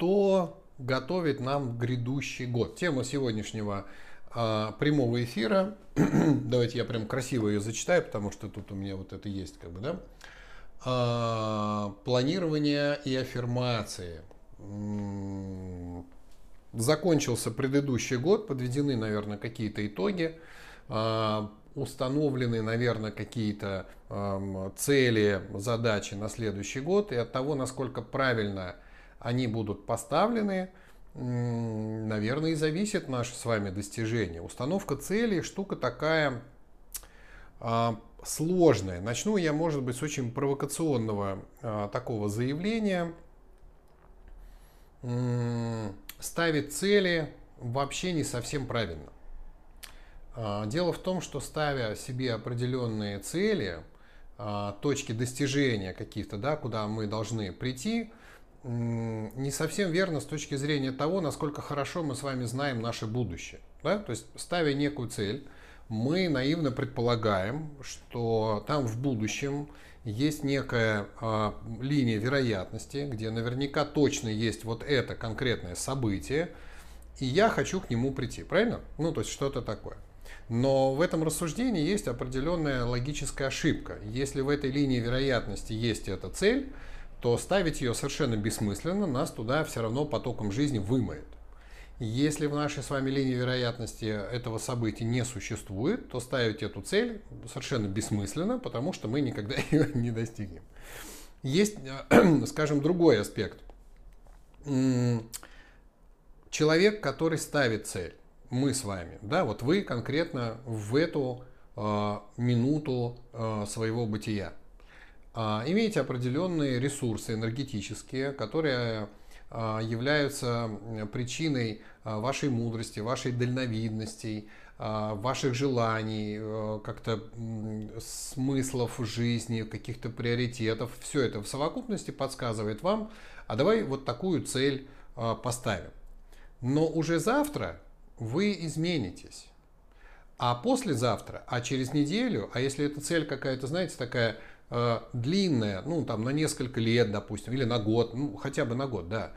что готовит нам грядущий год? Тема сегодняшнего а, прямого эфира. Давайте я прям красиво ее зачитаю, потому что тут у меня вот это есть, как бы, да. А, планирование и аффирмации. Закончился предыдущий год, подведены, наверное, какие-то итоги, а, установлены, наверное, какие-то цели, задачи на следующий год, и от того, насколько правильно они будут поставлены, наверное, и зависит наше с вами достижение. Установка целей штука такая а, сложная. Начну я, может быть, с очень провокационного а, такого заявления. Ставить цели вообще не совсем правильно. А, дело в том, что ставя себе определенные цели, точки достижения каких-то, да, куда мы должны прийти, не совсем верно с точки зрения того, насколько хорошо мы с вами знаем наше будущее. Да? То есть, ставя некую цель, мы наивно предполагаем, что там в будущем есть некая э, линия вероятности, где наверняка точно есть вот это конкретное событие, и я хочу к нему прийти, правильно? Ну, то есть что-то такое. Но в этом рассуждении есть определенная логическая ошибка. Если в этой линии вероятности есть эта цель, то ставить ее совершенно бессмысленно, нас туда все равно потоком жизни вымоет. Если в нашей с вами линии вероятности этого события не существует, то ставить эту цель совершенно бессмысленно, потому что мы никогда ее не достигнем. Есть, скажем, другой аспект. Человек, который ставит цель, мы с вами, да, вот вы конкретно в эту э, минуту э, своего бытия. А, имеете определенные ресурсы энергетические, которые а, являются причиной а, вашей мудрости, вашей дальновидности, ваших желаний, э, как-то смыслов жизни, каких-то приоритетов. Все это в совокупности подсказывает вам, а давай вот такую цель поставим. Но уже завтра вы изменитесь. А послезавтра, а через неделю, а если эта цель какая-то, знаете, такая длинная, ну там на несколько лет, допустим, или на год, ну хотя бы на год, да,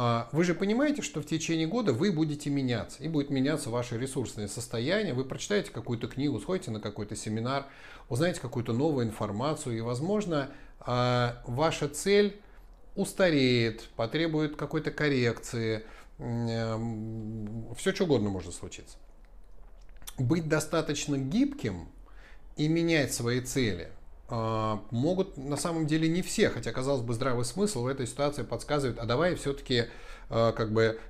а вы же понимаете, что в течение года вы будете меняться, и будет меняться ваше ресурсное состояние. Вы прочитаете какую-то книгу, сходите на какой-то семинар, узнаете какую-то новую информацию, и, возможно, а, ваша цель устареет, потребует какой-то коррекции, эм, все что угодно может случиться. Быть достаточно гибким и менять свои цели – могут на самом деле не все, хотя казалось бы здравый смысл в этой ситуации подсказывает, а давай все-таки а, как бы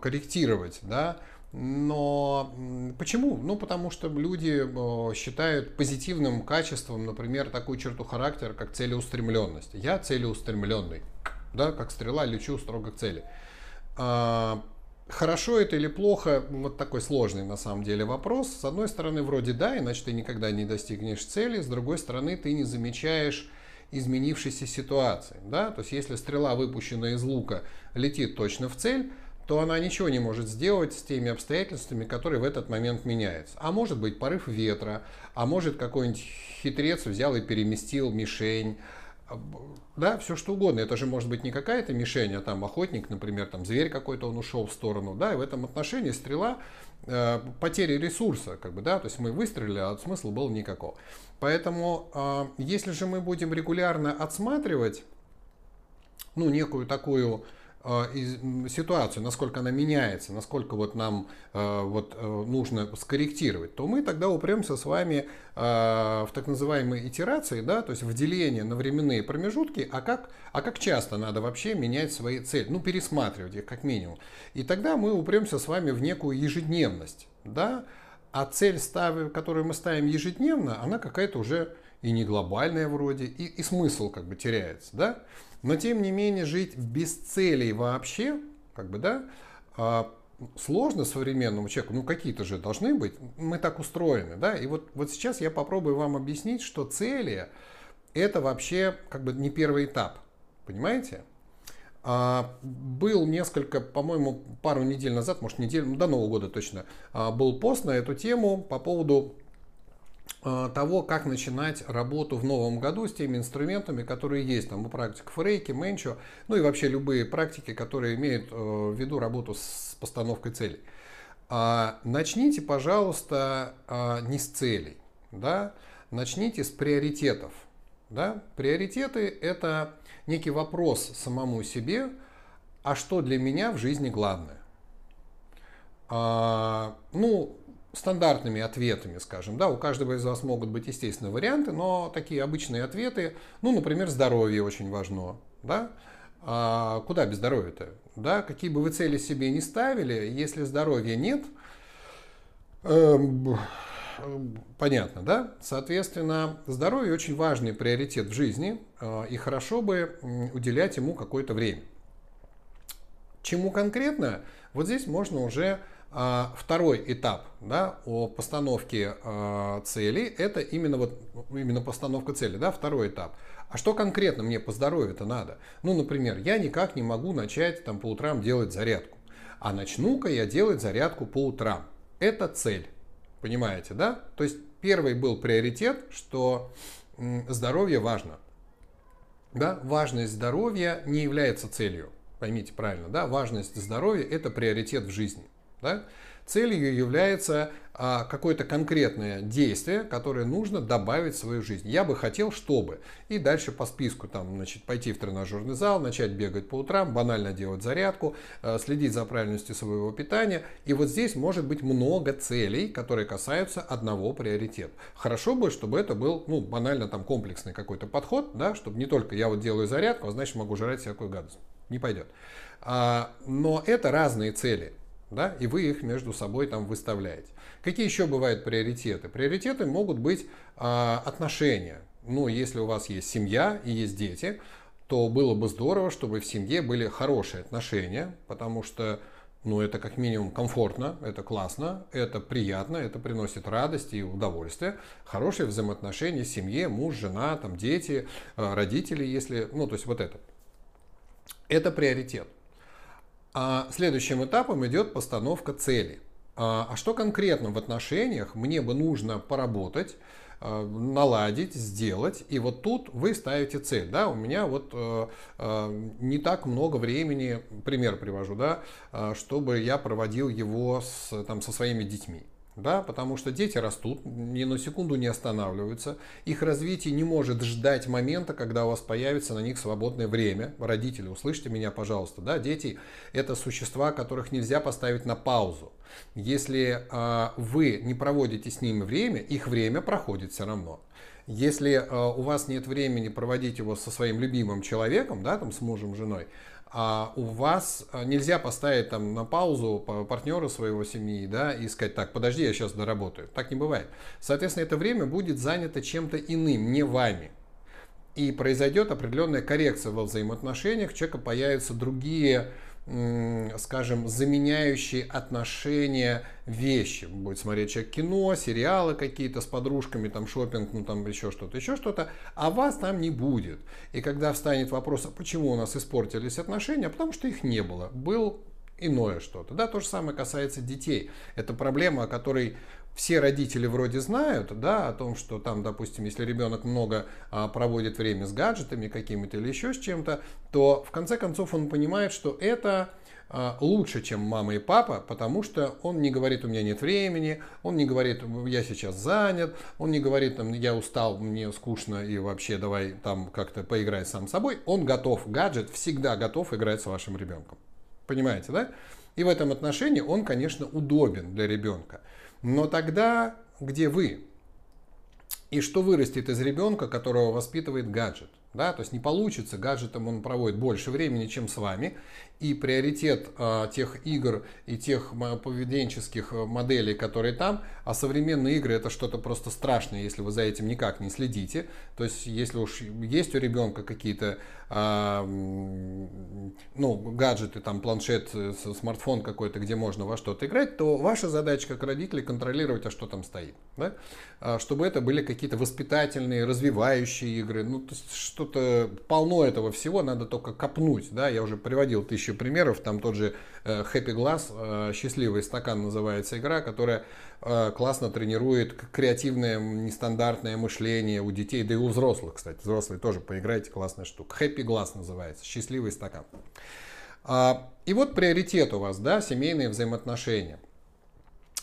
корректировать, да, но почему? Ну, потому что люди считают позитивным качеством, например, такую черту характера, как целеустремленность. Я целеустремленный, да, как стрела лечу строго к цели. Хорошо это или плохо, вот такой сложный на самом деле вопрос. С одной стороны, вроде да, иначе ты никогда не достигнешь цели. С другой стороны, ты не замечаешь изменившейся ситуации. Да? То есть, если стрела, выпущенная из лука, летит точно в цель, то она ничего не может сделать с теми обстоятельствами, которые в этот момент меняются. А может быть порыв ветра, а может какой-нибудь хитрец взял и переместил мишень, да, все что угодно. Это же может быть не какая-то мишень, а там охотник, например, там зверь какой-то, он ушел в сторону, да, и в этом отношении стрела э, потери ресурса, как бы, да, то есть мы выстрелили, а смысла был никакого. Поэтому, э, если же мы будем регулярно отсматривать, ну, некую такую ситуацию, насколько она меняется, насколько вот нам э, вот э, нужно скорректировать, то мы тогда упремся с вами в так называемые итерации, да, то есть в деление на временные промежутки, а как, а как часто надо вообще менять свои цели, ну пересматривать их как минимум. И тогда мы упремся с вами в некую ежедневность, да, а цель, ставим, которую мы ставим ежедневно, она какая-то уже и не глобальная вроде, и, и смысл как бы теряется, да. Но тем не менее жить без целей вообще, как бы, да, а, сложно современному человеку, ну какие-то же должны быть, мы так устроены, да, и вот, вот сейчас я попробую вам объяснить, что цели это вообще как бы не первый этап, понимаете? А, был несколько, по-моему, пару недель назад, может неделю, ну, до Нового года точно, а, был пост на эту тему по поводу того, как начинать работу в новом году с теми инструментами, которые есть там у практиков Рейки, Менчо, ну и вообще любые практики, которые имеют э, в виду работу с постановкой целей. А, начните, пожалуйста, а, не с целей, да? начните с приоритетов. Да? Приоритеты – это некий вопрос самому себе, а что для меня в жизни главное? А, ну, стандартными ответами, скажем, да, у каждого из вас могут быть, естественно, варианты, но такие обычные ответы, ну, например, здоровье очень важно, да, а куда без здоровья-то, да, какие бы вы цели себе не ставили, если здоровья нет, э, понятно, да? Соответственно, здоровье очень важный приоритет в жизни, э, и хорошо бы уделять ему какое-то время. Чему конкретно? Вот здесь можно уже второй этап да, о постановке э, цели. Это именно, вот, именно постановка цели, да, второй этап. А что конкретно мне по здоровью-то надо? Ну, например, я никак не могу начать там по утрам делать зарядку. А начну-ка я делать зарядку по утрам. Это цель. Понимаете, да? То есть первый был приоритет, что здоровье важно. Да? Важность здоровья не является целью. Поймите правильно, да? Важность здоровья – это приоритет в жизни. Да? Целью является а, какое-то конкретное действие, которое нужно добавить в свою жизнь. Я бы хотел, чтобы. И дальше по списку там, значит, пойти в тренажерный зал, начать бегать по утрам, банально делать зарядку, а, следить за правильностью своего питания. И вот здесь может быть много целей, которые касаются одного приоритета. Хорошо бы, чтобы это был, ну, банально там комплексный какой-то подход, да, чтобы не только я вот делаю зарядку, а значит могу жрать всякую гадость. Не пойдет. А, но это разные цели да, и вы их между собой там выставляете. Какие еще бывают приоритеты? Приоритеты могут быть э, отношения. Ну, если у вас есть семья и есть дети, то было бы здорово, чтобы в семье были хорошие отношения, потому что ну, это как минимум комфортно, это классно, это приятно, это приносит радость и удовольствие. Хорошие взаимоотношения в семье, муж, жена, там, дети, а, родители, если, ну, то есть вот это. Это приоритет. А следующим этапом идет постановка цели. А, а что конкретно в отношениях мне бы нужно поработать, а, наладить, сделать. И вот тут вы ставите цель. Да? У меня вот э, э, не так много времени, пример привожу, да, э, чтобы я проводил его с, там, со своими детьми. Да, потому что дети растут, ни на секунду не останавливаются. Их развитие не может ждать момента, когда у вас появится на них свободное время. Родители, услышьте меня, пожалуйста. Да, дети – это существа, которых нельзя поставить на паузу. Если э, вы не проводите с ними время, их время проходит все равно. Если э, у вас нет времени проводить его со своим любимым человеком, да, там, с мужем, женой, а у вас а, нельзя поставить там на паузу партнера своего семьи, да, и сказать, так, подожди, я сейчас доработаю. Так не бывает. Соответственно, это время будет занято чем-то иным, не вами. И произойдет определенная коррекция во взаимоотношениях, у человека появятся другие скажем, заменяющие отношения вещи. Будет смотреть человек кино, сериалы какие-то с подружками, там шопинг, ну там еще что-то, еще что-то, а вас там не будет. И когда встанет вопрос, а почему у нас испортились отношения, потому что их не было. Был иное что-то. Да, то же самое касается детей. Это проблема, о которой все родители вроде знают, да, о том, что там, допустим, если ребенок много а, проводит время с гаджетами какими-то или еще с чем-то, то в конце концов он понимает, что это а, лучше, чем мама и папа, потому что он не говорит, у меня нет времени, он не говорит, я сейчас занят, он не говорит, там, я устал, мне скучно и вообще давай там как-то поиграй сам собой. Он готов, гаджет всегда готов играть с вашим ребенком. Понимаете, да? И в этом отношении он, конечно, удобен для ребенка. Но тогда где вы? И что вырастет из ребенка, которого воспитывает гаджет? Да, то есть не получится, гаджетом он проводит больше времени, чем с вами, и приоритет э, тех игр и тех поведенческих э, моделей, которые там, а современные игры это что-то просто страшное, если вы за этим никак не следите. То есть если уж есть у ребенка какие-то э, ну, гаджеты, там планшет, э, смартфон какой-то, где можно во что-то играть, то ваша задача как родителей контролировать, а что там стоит. Да? Чтобы это были какие-то воспитательные, развивающие игры, ну, то есть что что-то полно этого всего, надо только копнуть, да, я уже приводил тысячу примеров, там тот же э, Happy Glass, э, счастливый стакан называется игра, которая э, классно тренирует креативное, нестандартное мышление у детей, да и у взрослых, кстати, взрослые тоже поиграйте, классная штука. Happy Glass называется, счастливый стакан. А, и вот приоритет у вас, да, семейные взаимоотношения –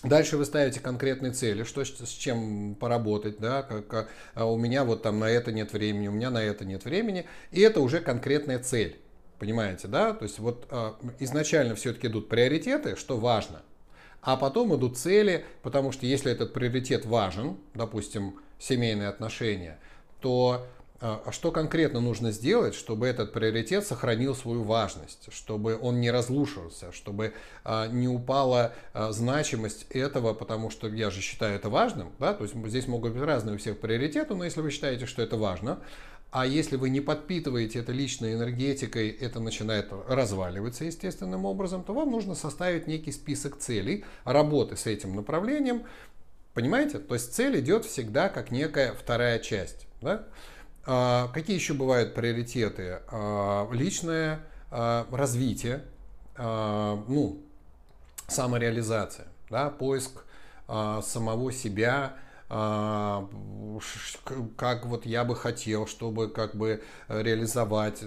Дальше вы ставите конкретные цели, что с чем поработать, да, как а у меня вот там на это нет времени, у меня на это нет времени, и это уже конкретная цель, понимаете, да, то есть вот а, изначально все-таки идут приоритеты, что важно, а потом идут цели, потому что если этот приоритет важен, допустим, семейные отношения, то а что конкретно нужно сделать, чтобы этот приоритет сохранил свою важность, чтобы он не разрушился, чтобы а, не упала значимость этого, потому что я же считаю это важным, да, то есть здесь могут быть разные у всех приоритеты, но если вы считаете, что это важно, а если вы не подпитываете это личной энергетикой, это начинает разваливаться естественным образом, то вам нужно составить некий список целей работы с этим направлением. Понимаете? То есть цель идет всегда как некая вторая часть. Да? А, какие еще бывают приоритеты? А, личное а, развитие, ну, самореализация, да, поиск самого себя, как вот я бы хотел, чтобы как бы реализовать,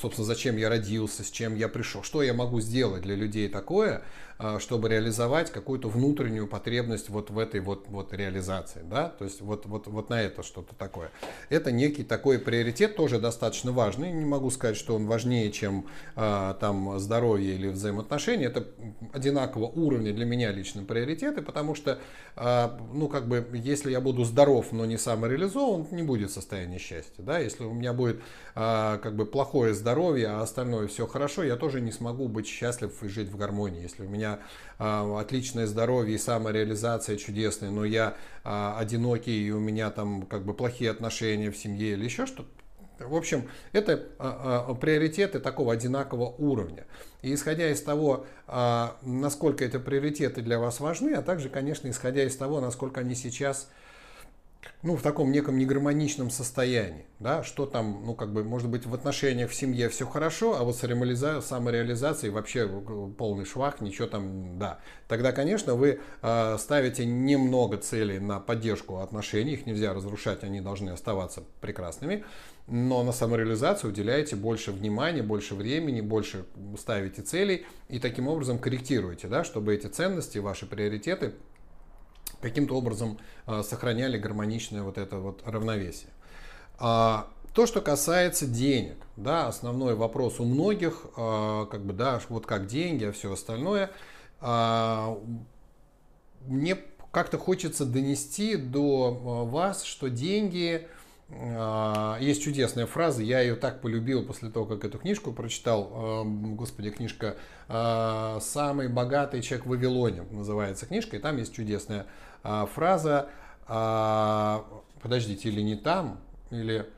собственно, зачем я родился, с чем я пришел, что я могу сделать для людей такое, а, чтобы реализовать какую-то внутреннюю потребность вот в этой вот, вот реализации, да, то есть вот, вот, вот на это что-то такое. Это некий такой приоритет, тоже достаточно важный, не могу сказать, что он важнее, чем а, там здоровье или взаимоотношения, это одинакового уровня для меня лично приоритеты, потому что, а, ну, как бы, если я буду здоров, но не самореализован, не будет состояния счастья, да, если у меня будет а, как бы плохое здоровье, а остальное все хорошо, я тоже не смогу быть счастлив и жить в гармонии, если у меня а, отличное здоровье и самореализация чудесная, но я а, одинокий и у меня там как бы плохие отношения в семье или еще что-то. В общем, это а, приоритеты такого одинакового уровня. И исходя из того, насколько эти приоритеты для вас важны, а также, конечно, исходя из того, насколько они сейчас ну, в таком неком негармоничном состоянии, да, что там, ну, как бы, может быть, в отношениях в семье все хорошо, а вот с самореализацией вообще полный швах, ничего там, да. Тогда, конечно, вы э, ставите немного целей на поддержку отношений, их нельзя разрушать, они должны оставаться прекрасными, но на самореализацию уделяете больше внимания, больше времени, больше ставите целей и таким образом корректируете, да, чтобы эти ценности, ваши приоритеты каким-то образом а, сохраняли гармоничное вот это вот равновесие. А, то, что касается денег, да, основной вопрос у многих, а, как бы, да, вот как деньги, а все остальное, мне как-то хочется донести до вас, что деньги есть чудесная фраза, я ее так полюбил после того, как эту книжку прочитал. Господи, книжка а, «Самый богатый человек в Вавилоне» называется книжка, и там есть чудесная а, фраза. Подождите, или не там, или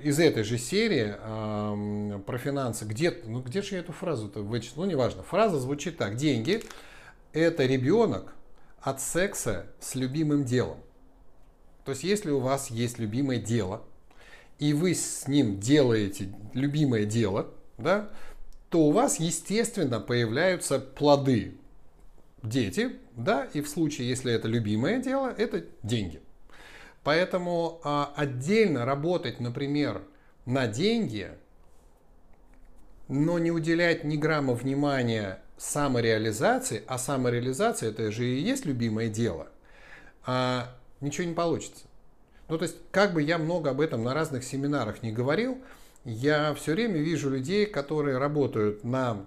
из этой же серии про финансы. Где, ну где же я эту фразу-то вычитал? Ну, неважно. Фраза звучит так. Деньги – это ребенок от секса с любимым делом. То есть, если у вас есть любимое дело, и вы с ним делаете любимое дело, да, то у вас, естественно, появляются плоды. Дети, да, и в случае, если это любимое дело, это деньги. Поэтому а, отдельно работать, например, на деньги, но не уделять ни грамма внимания самореализации, а самореализация это же и есть любимое дело, а ничего не получится. Ну, то есть, как бы я много об этом на разных семинарах не говорил, я все время вижу людей, которые работают на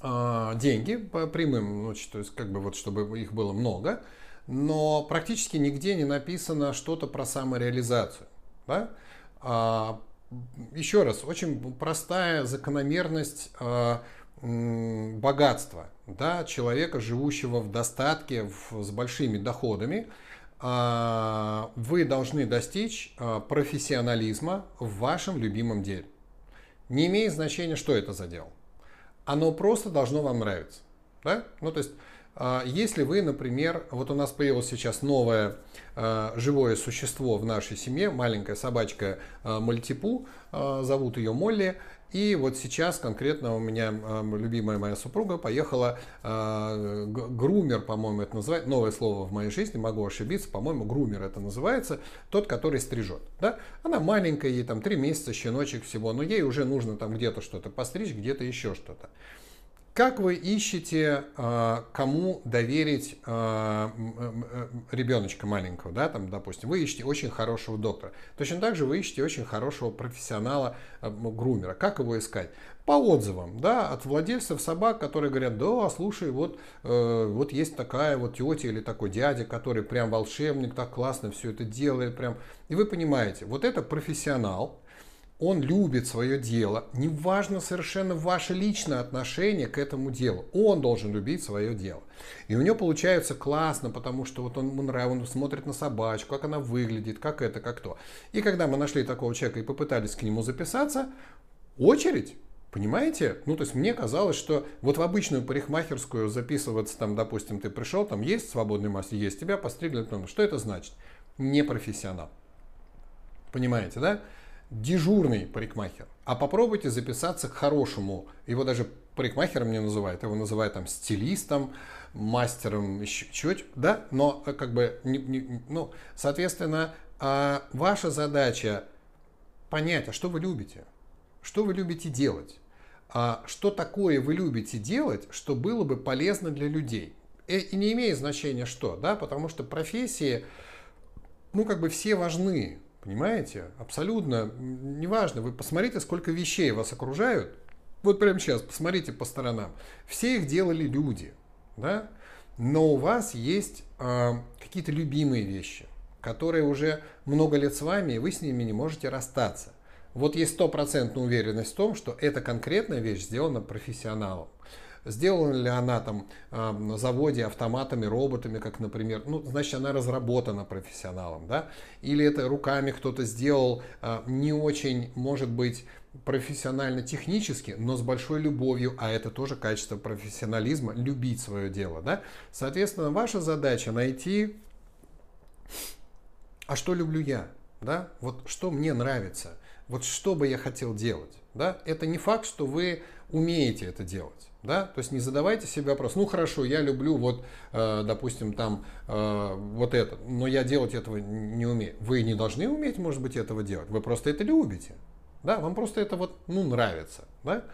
э, деньги по прямым, ну, то есть, как бы вот, чтобы их было много, но практически нигде не написано что-то про самореализацию. Да? А, еще раз, очень простая закономерность а, богатства да, человека, живущего в достатке, в, с большими доходами – вы должны достичь а, профессионализма в вашем любимом деле. Не имеет значения, что это за дело. Оно просто должно вам нравиться. Да? Ну, то есть, а, если вы, например, вот у нас появилось сейчас новое а, живое существо в нашей семье, маленькая собачка а, Мальтипу, зовут ее Молли, и вот сейчас конкретно у меня любимая моя супруга поехала, грумер, по-моему, это называется, новое слово в моей жизни, могу ошибиться, по-моему, грумер это называется, тот, который стрижет. Да? Она маленькая, ей там три месяца, щеночек всего, но ей уже нужно там где-то что-то постричь, где-то еще что-то. Как вы ищете, а, кому доверить а, ребеночка маленького, да, там, допустим, вы ищете очень хорошего доктора. Точно так же вы ищете очень хорошего профессионала, а, грумера. Как его искать? По отзывам, да, от владельцев собак, которые говорят, да, слушай, вот, э, вот есть такая вот тетя или такой дядя, который прям волшебник, так классно все это делает, прям. И вы понимаете, вот это профессионал, он любит свое дело, неважно совершенно ваше личное отношение к этому делу, он должен любить свое дело. И у него получается классно, потому что вот он ему нравится, он смотрит на собачку, как она выглядит, как это, как то. И когда мы нашли такого человека и попытались к нему записаться, очередь Понимаете? Ну, то есть мне казалось, что вот в обычную парикмахерскую записываться, там, допустим, ты пришел, там есть свободный мастер, есть, тебя постригли, что это значит? Не профессионал. Понимаете, да? Дежурный парикмахер. А попробуйте записаться к хорошему. Его даже парикмахером не называют, его называют там стилистом, мастером, еще чуть, да, но э, как бы, не, не, ну, соответственно, а ваша задача понять, а что вы любите, что вы любите делать, а что такое вы любите делать, что было бы полезно для людей. И, и не имеет значения что, да, потому что профессии, ну, как бы все важны, Понимаете? Абсолютно неважно. Вы посмотрите, сколько вещей вас окружают. Вот прямо сейчас посмотрите по сторонам. Все их делали люди. Да? Но у вас есть э, какие-то любимые вещи, которые уже много лет с вами, и вы с ними не можете расстаться. Вот есть стопроцентная уверенность в том, что эта конкретная вещь сделана профессионалом. Сделана ли она там на заводе автоматами, роботами, как, например, ну, значит, она разработана профессионалом, да? Или это руками кто-то сделал а, не очень, может быть, профессионально-технически, но с большой любовью, а это тоже качество профессионализма, любить свое дело, да? Соответственно, ваша задача найти, а что люблю я, да? Вот что мне нравится, вот что бы я хотел делать, да? Это не факт, что вы умеете это делать. Да? То есть не задавайте себе вопрос, ну хорошо, я люблю вот, э, допустим, там э, вот это, но я делать этого не умею. Вы не должны уметь, может быть, этого делать, вы просто это любите. Да? Вам просто это вот, ну, нравится. Да?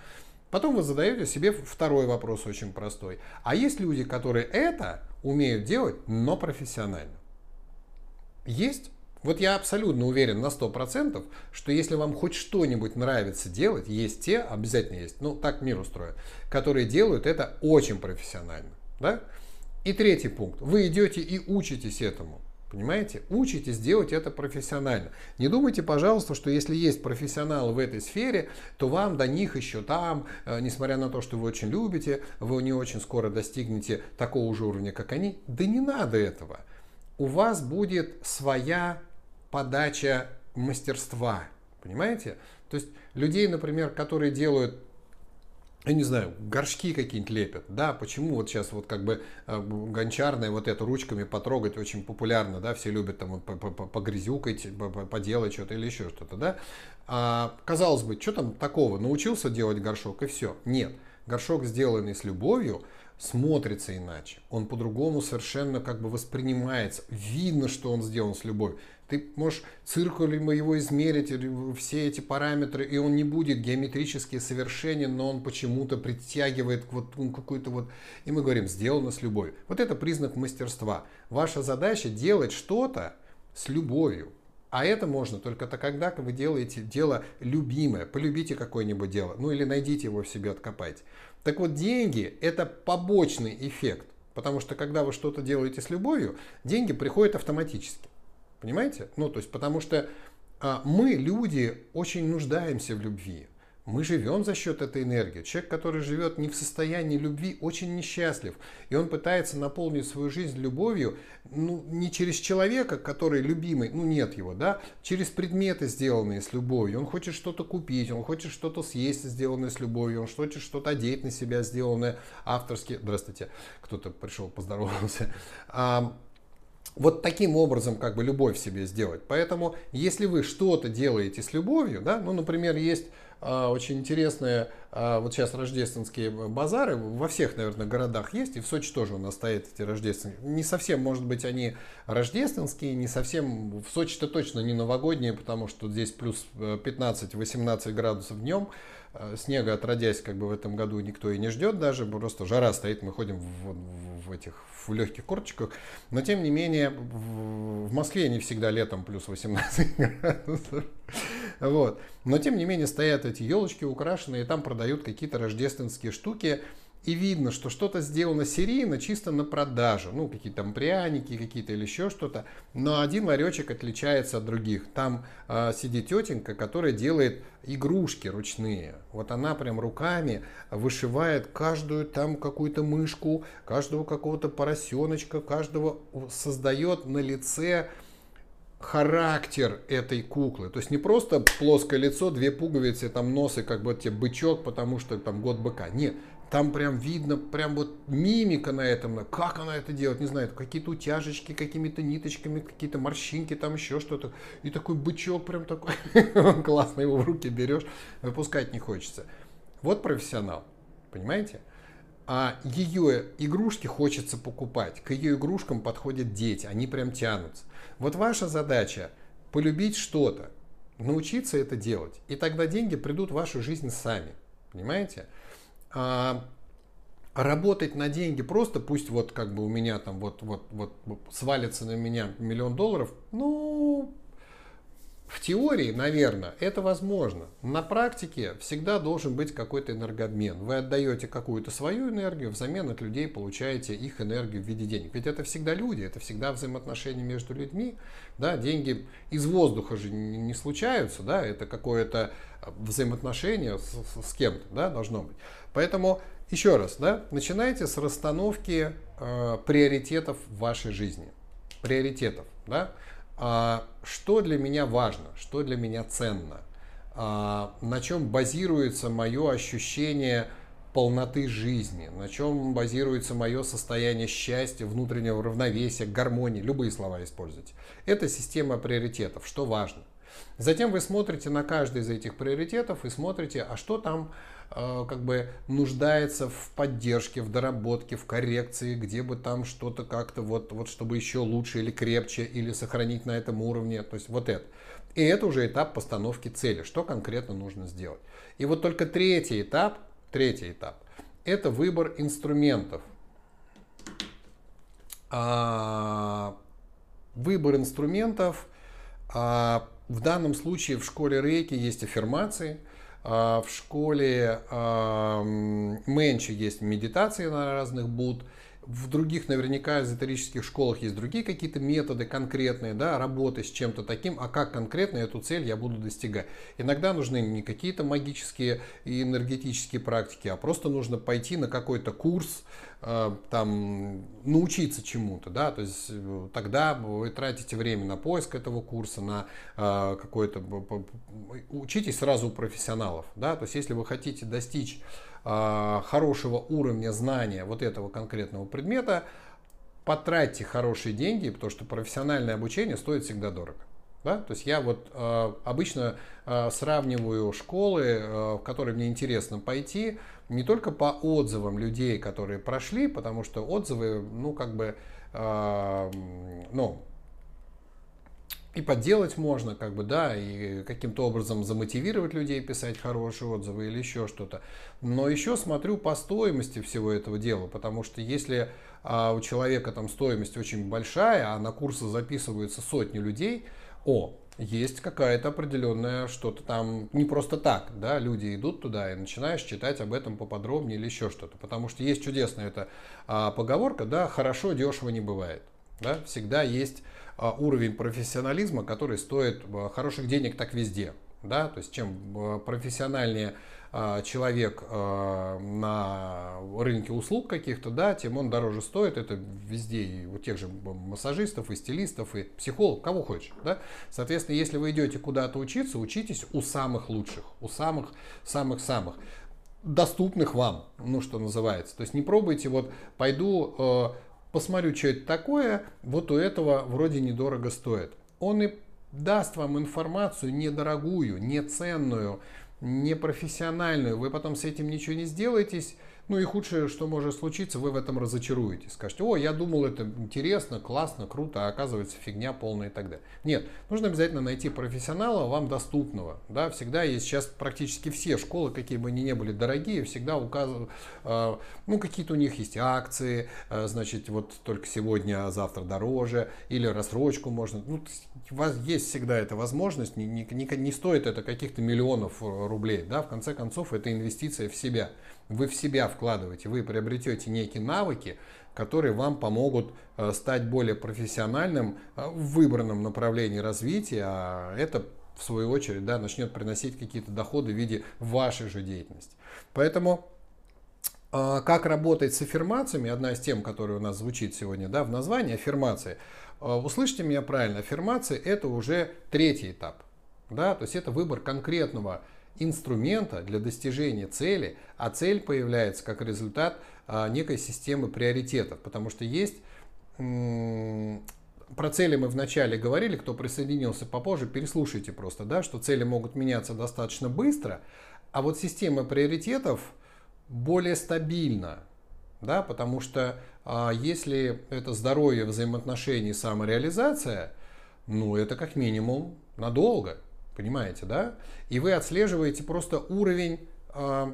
Потом вы задаете себе второй вопрос очень простой. А есть люди, которые это умеют делать, но профессионально? Есть? Вот я абсолютно уверен на 100%, что если вам хоть что-нибудь нравится делать, есть те, обязательно есть, ну так мир устроен, которые делают это очень профессионально. Да? И третий пункт. Вы идете и учитесь этому. Понимаете? Учитесь делать это профессионально. Не думайте, пожалуйста, что если есть профессионалы в этой сфере, то вам до них еще там, э, несмотря на то, что вы очень любите, вы не очень скоро достигнете такого же уровня, как они. Да не надо этого. У вас будет своя подача мастерства. Понимаете? То есть людей, например, которые делают я не знаю, горшки какие-нибудь лепят, да, почему вот сейчас вот как бы э, гончарное вот это ручками потрогать очень популярно, да, все любят там погрязюкать, поделать что-то или еще что-то, да. А, казалось бы, что там такого, научился делать горшок и все. Нет, горшок сделанный с любовью, смотрится иначе. Он по-другому совершенно как бы воспринимается. Видно, что он сделан с любовью. Ты можешь циркулем его измерить, все эти параметры, и он не будет геометрически совершенен, но он почему-то притягивает вот ну, какую-то вот... И мы говорим, сделано с любовью. Вот это признак мастерства. Ваша задача делать что-то с любовью. А это можно только тогда, когда вы делаете дело любимое. Полюбите какое-нибудь дело. Ну или найдите его в себе, откопайте. Так вот, деньги – это побочный эффект. Потому что когда вы что-то делаете с любовью, деньги приходят автоматически. Понимаете? Ну, то есть, потому что а, мы, люди, очень нуждаемся в любви. Мы живем за счет этой энергии. Человек, который живет не в состоянии любви, очень несчастлив. И он пытается наполнить свою жизнь любовью ну, не через человека, который любимый, ну нет его, да, через предметы, сделанные с любовью. Он хочет что-то купить, он хочет что-то съесть, сделанное с любовью, он хочет что-то одеть на себя, сделанное авторски. Здравствуйте, кто-то пришел, поздоровался. Вот таким образом как бы любовь себе сделать. Поэтому, если вы что-то делаете с любовью, да, ну, например, есть а, очень интересные, а, вот сейчас рождественские базары, во всех, наверное, городах есть, и в Сочи тоже у нас стоят эти рождественские. Не совсем, может быть, они рождественские, не совсем, в Сочи-то точно не новогодние, потому что здесь плюс 15-18 э, градусов днем, э, снега отродясь как бы в этом году никто и не ждет даже, просто жара стоит, мы ходим в, в, в этих в легких курточках, но тем не менее в, в Москве не всегда летом плюс 18 градусов. Вот. Но тем не менее стоят эти елочки украшенные, и там продают какие-то рождественские штуки. И видно, что что-то сделано серийно, чисто на продажу. Ну, какие-то там пряники какие-то или еще что-то. Но один ларечек отличается от других. Там э, сидит тетенька, которая делает игрушки ручные. Вот она прям руками вышивает каждую там какую-то мышку, каждого какого-то поросеночка, каждого создает на лице характер этой куклы. То есть не просто плоское лицо, две пуговицы, там нос и как бы тебе бычок, потому что там год быка. Нет, там прям видно, прям вот мимика на этом, как она это делает, не знаю, какие-то утяжечки, какими-то ниточками, какие-то морщинки, там еще что-то. И такой бычок прям такой, классно его в руки берешь, выпускать не хочется. Вот профессионал, понимаете? А ее игрушки хочется покупать. К ее игрушкам подходят дети, они прям тянутся. Вот ваша задача полюбить что-то, научиться это делать, и тогда деньги придут в вашу жизнь сами. Понимаете? А, работать на деньги просто, пусть вот как бы у меня там вот, вот, вот свалится на меня миллион долларов, ну, в теории, наверное, это возможно. На практике всегда должен быть какой-то энергообмен. Вы отдаете какую-то свою энергию, взамен от людей получаете их энергию в виде денег. Ведь это всегда люди, это всегда взаимоотношения между людьми. Да, деньги из воздуха же не случаются, да, это какое-то взаимоотношение с, с кем-то да, должно быть. Поэтому еще раз, да, начинайте с расстановки э, приоритетов в вашей жизни. Приоритетов, да. А, что для меня важно, что для меня ценно, а, на чем базируется мое ощущение полноты жизни, на чем базируется мое состояние счастья, внутреннего равновесия, гармонии, любые слова используйте. Это система приоритетов, что важно. Затем вы смотрите на каждый из этих приоритетов и смотрите, а что там как бы нуждается в поддержке, в доработке, в коррекции, где бы там что-то как-то вот, вот чтобы еще лучше или крепче, или сохранить на этом уровне. То есть вот это. И это уже этап постановки цели, что конкретно нужно сделать. И вот только третий этап, третий этап, это выбор инструментов. А, выбор инструментов, а, в данном случае в школе рейки есть аффирмации – в школе Менчи есть медитации на разных буд. В других наверняка эзотерических школах есть другие какие-то методы конкретные, да, работы с чем-то таким, а как конкретно эту цель я буду достигать. Иногда нужны не какие-то магические и энергетические практики, а просто нужно пойти на какой-то курс, Э, там научиться чему-то, да, то есть э, тогда вы тратите время на поиск этого курса, на э, какой-то, учитесь сразу у профессионалов, да, то есть если вы хотите достичь хорошего уровня знания вот этого конкретного предмета, потратьте хорошие деньги, потому что профессиональное обучение стоит всегда дорого. Да? То есть я вот э, обычно э, сравниваю школы, э, в которые мне интересно пойти, не только по отзывам людей, которые прошли, потому что отзывы, ну, как бы, э, ну, и подделать можно, как бы, да, и каким-то образом замотивировать людей писать хорошие отзывы или еще что-то. Но еще смотрю по стоимости всего этого дела, потому что если а, у человека там стоимость очень большая, а на курсы записываются сотни людей, о, есть какая-то определенная что-то там, не просто так, да, люди идут туда и начинаешь читать об этом поподробнее или еще что-то. Потому что есть чудесная эта а, поговорка, да, хорошо дешево не бывает. Да, всегда есть уровень профессионализма, который стоит а, хороших денег так везде. Да? То есть чем э, профессиональнее а, человек а, на рынке услуг каких-то, да, тем он дороже стоит. Это везде и у тех же массажистов, и стилистов, и психолог, кого хочешь. Да? Соответственно, если вы идете куда-то учиться, учитесь у самых лучших, у самых, самых-самых доступных вам, ну что называется. То есть не пробуйте, вот пойду, посмотрю, что это такое, вот у этого вроде недорого стоит. Он и даст вам информацию недорогую, неценную, непрофессиональную, вы потом с этим ничего не сделаетесь, ну и худшее, что может случиться, вы в этом разочаруетесь. Скажете, о, я думал, это интересно, классно, круто, а оказывается фигня полная и так далее. Нет, нужно обязательно найти профессионала, вам доступного. Да, всегда есть сейчас практически все школы, какие бы они ни были дорогие, всегда указывают, э, ну какие-то у них есть акции, э, значит, вот только сегодня, а завтра дороже, или рассрочку можно. Ну, у вас есть всегда эта возможность, не, не, не, стоит это каких-то миллионов э, рублей. Да, в конце концов, это инвестиция в себя вы в себя вкладываете, вы приобретете некие навыки, которые вам помогут э, стать более профессиональным э, в выбранном направлении развития, а это в свою очередь да, начнет приносить какие-то доходы в виде вашей же деятельности. Поэтому э, как работать с аффирмациями, одна из тем, которая у нас звучит сегодня да, в названии, аффирмации. Услышьте меня правильно, аффирмации это уже третий этап. Да, то есть это выбор конкретного инструмента для достижения цели, а цель появляется как результат а, некой системы приоритетов, потому что есть про цели мы вначале говорили, кто присоединился попозже, переслушайте просто, да, что цели могут меняться достаточно быстро, а вот система приоритетов более стабильна, да, потому что а, если это здоровье, взаимоотношения, самореализация, ну это как минимум надолго. Понимаете, да? И вы отслеживаете просто уровень э,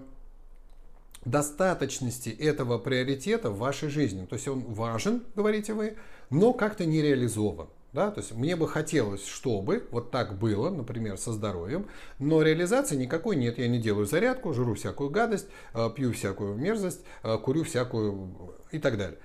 достаточности этого приоритета в вашей жизни. То есть он важен, говорите вы, но как-то не реализован. Да? То есть мне бы хотелось, чтобы вот так было, например, со здоровьем, но реализации никакой нет. Я не делаю зарядку, жру всякую гадость, а, пью всякую мерзость, а, курю всякую и так далее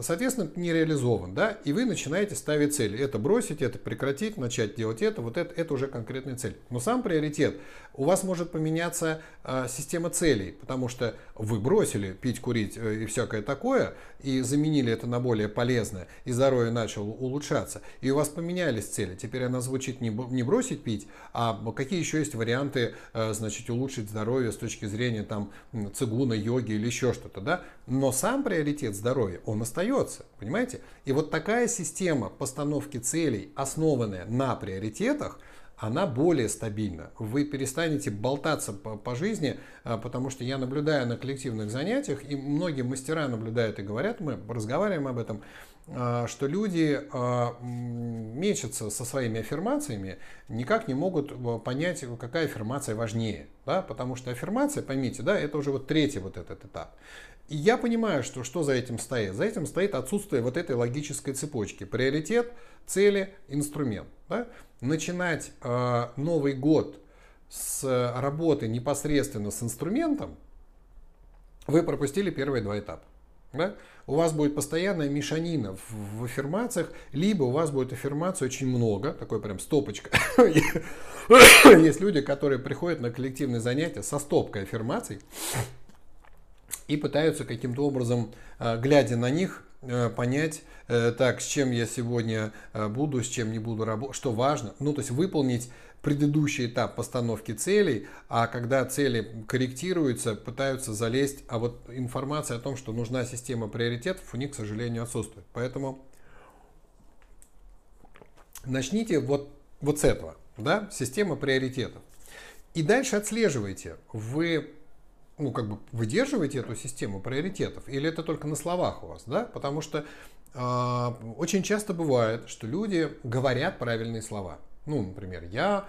соответственно, не реализован, да, и вы начинаете ставить цели. Это бросить, это прекратить, начать делать это, вот это, это уже конкретная цель. Но сам приоритет, у вас может поменяться э, система целей, потому что вы бросили пить, курить э, и всякое такое, и заменили это на более полезное, и здоровье начало улучшаться, и у вас поменялись цели. Теперь она звучит не, не бросить пить, а какие еще есть варианты, э, значит, улучшить здоровье с точки зрения там цигуна, йоги или еще что-то, да. Но сам приоритет здоровья, он остается, понимаете? И вот такая система постановки целей, основанная на приоритетах, она более стабильна. Вы перестанете болтаться по, по жизни, а, потому что я наблюдаю на коллективных занятиях, и многие мастера наблюдают и говорят, мы разговариваем об этом, а, что люди а, мечутся со своими аффирмациями, никак не могут понять, какая аффирмация важнее. Да? Потому что аффирмация, поймите, да, это уже вот третий вот этот этап. И я понимаю, что, что за этим стоит. За этим стоит отсутствие вот этой логической цепочки. Приоритет, цели, инструмент. Да? Начинать э, Новый год с работы непосредственно с инструментом, вы пропустили первые два этапа. Да? У вас будет постоянная мешанина в, в аффирмациях, либо у вас будет аффирмаций очень много, такой прям стопочка. Есть люди, которые приходят на коллективные занятия со стопкой аффирмаций, и пытаются каким-то образом, э, глядя на них, э, понять, э, так, с чем я сегодня буду, с чем не буду работать, что важно. Ну, то есть выполнить предыдущий этап постановки целей, а когда цели корректируются, пытаются залезть, а вот информация о том, что нужна система приоритетов, у них, к сожалению, отсутствует. Поэтому начните вот, вот с этого, да, система приоритетов. И дальше отслеживайте, вы ну, как бы выдерживаете эту систему приоритетов, или это только на словах у вас, да? Потому что э, очень часто бывает, что люди говорят правильные слова. Ну, например, я,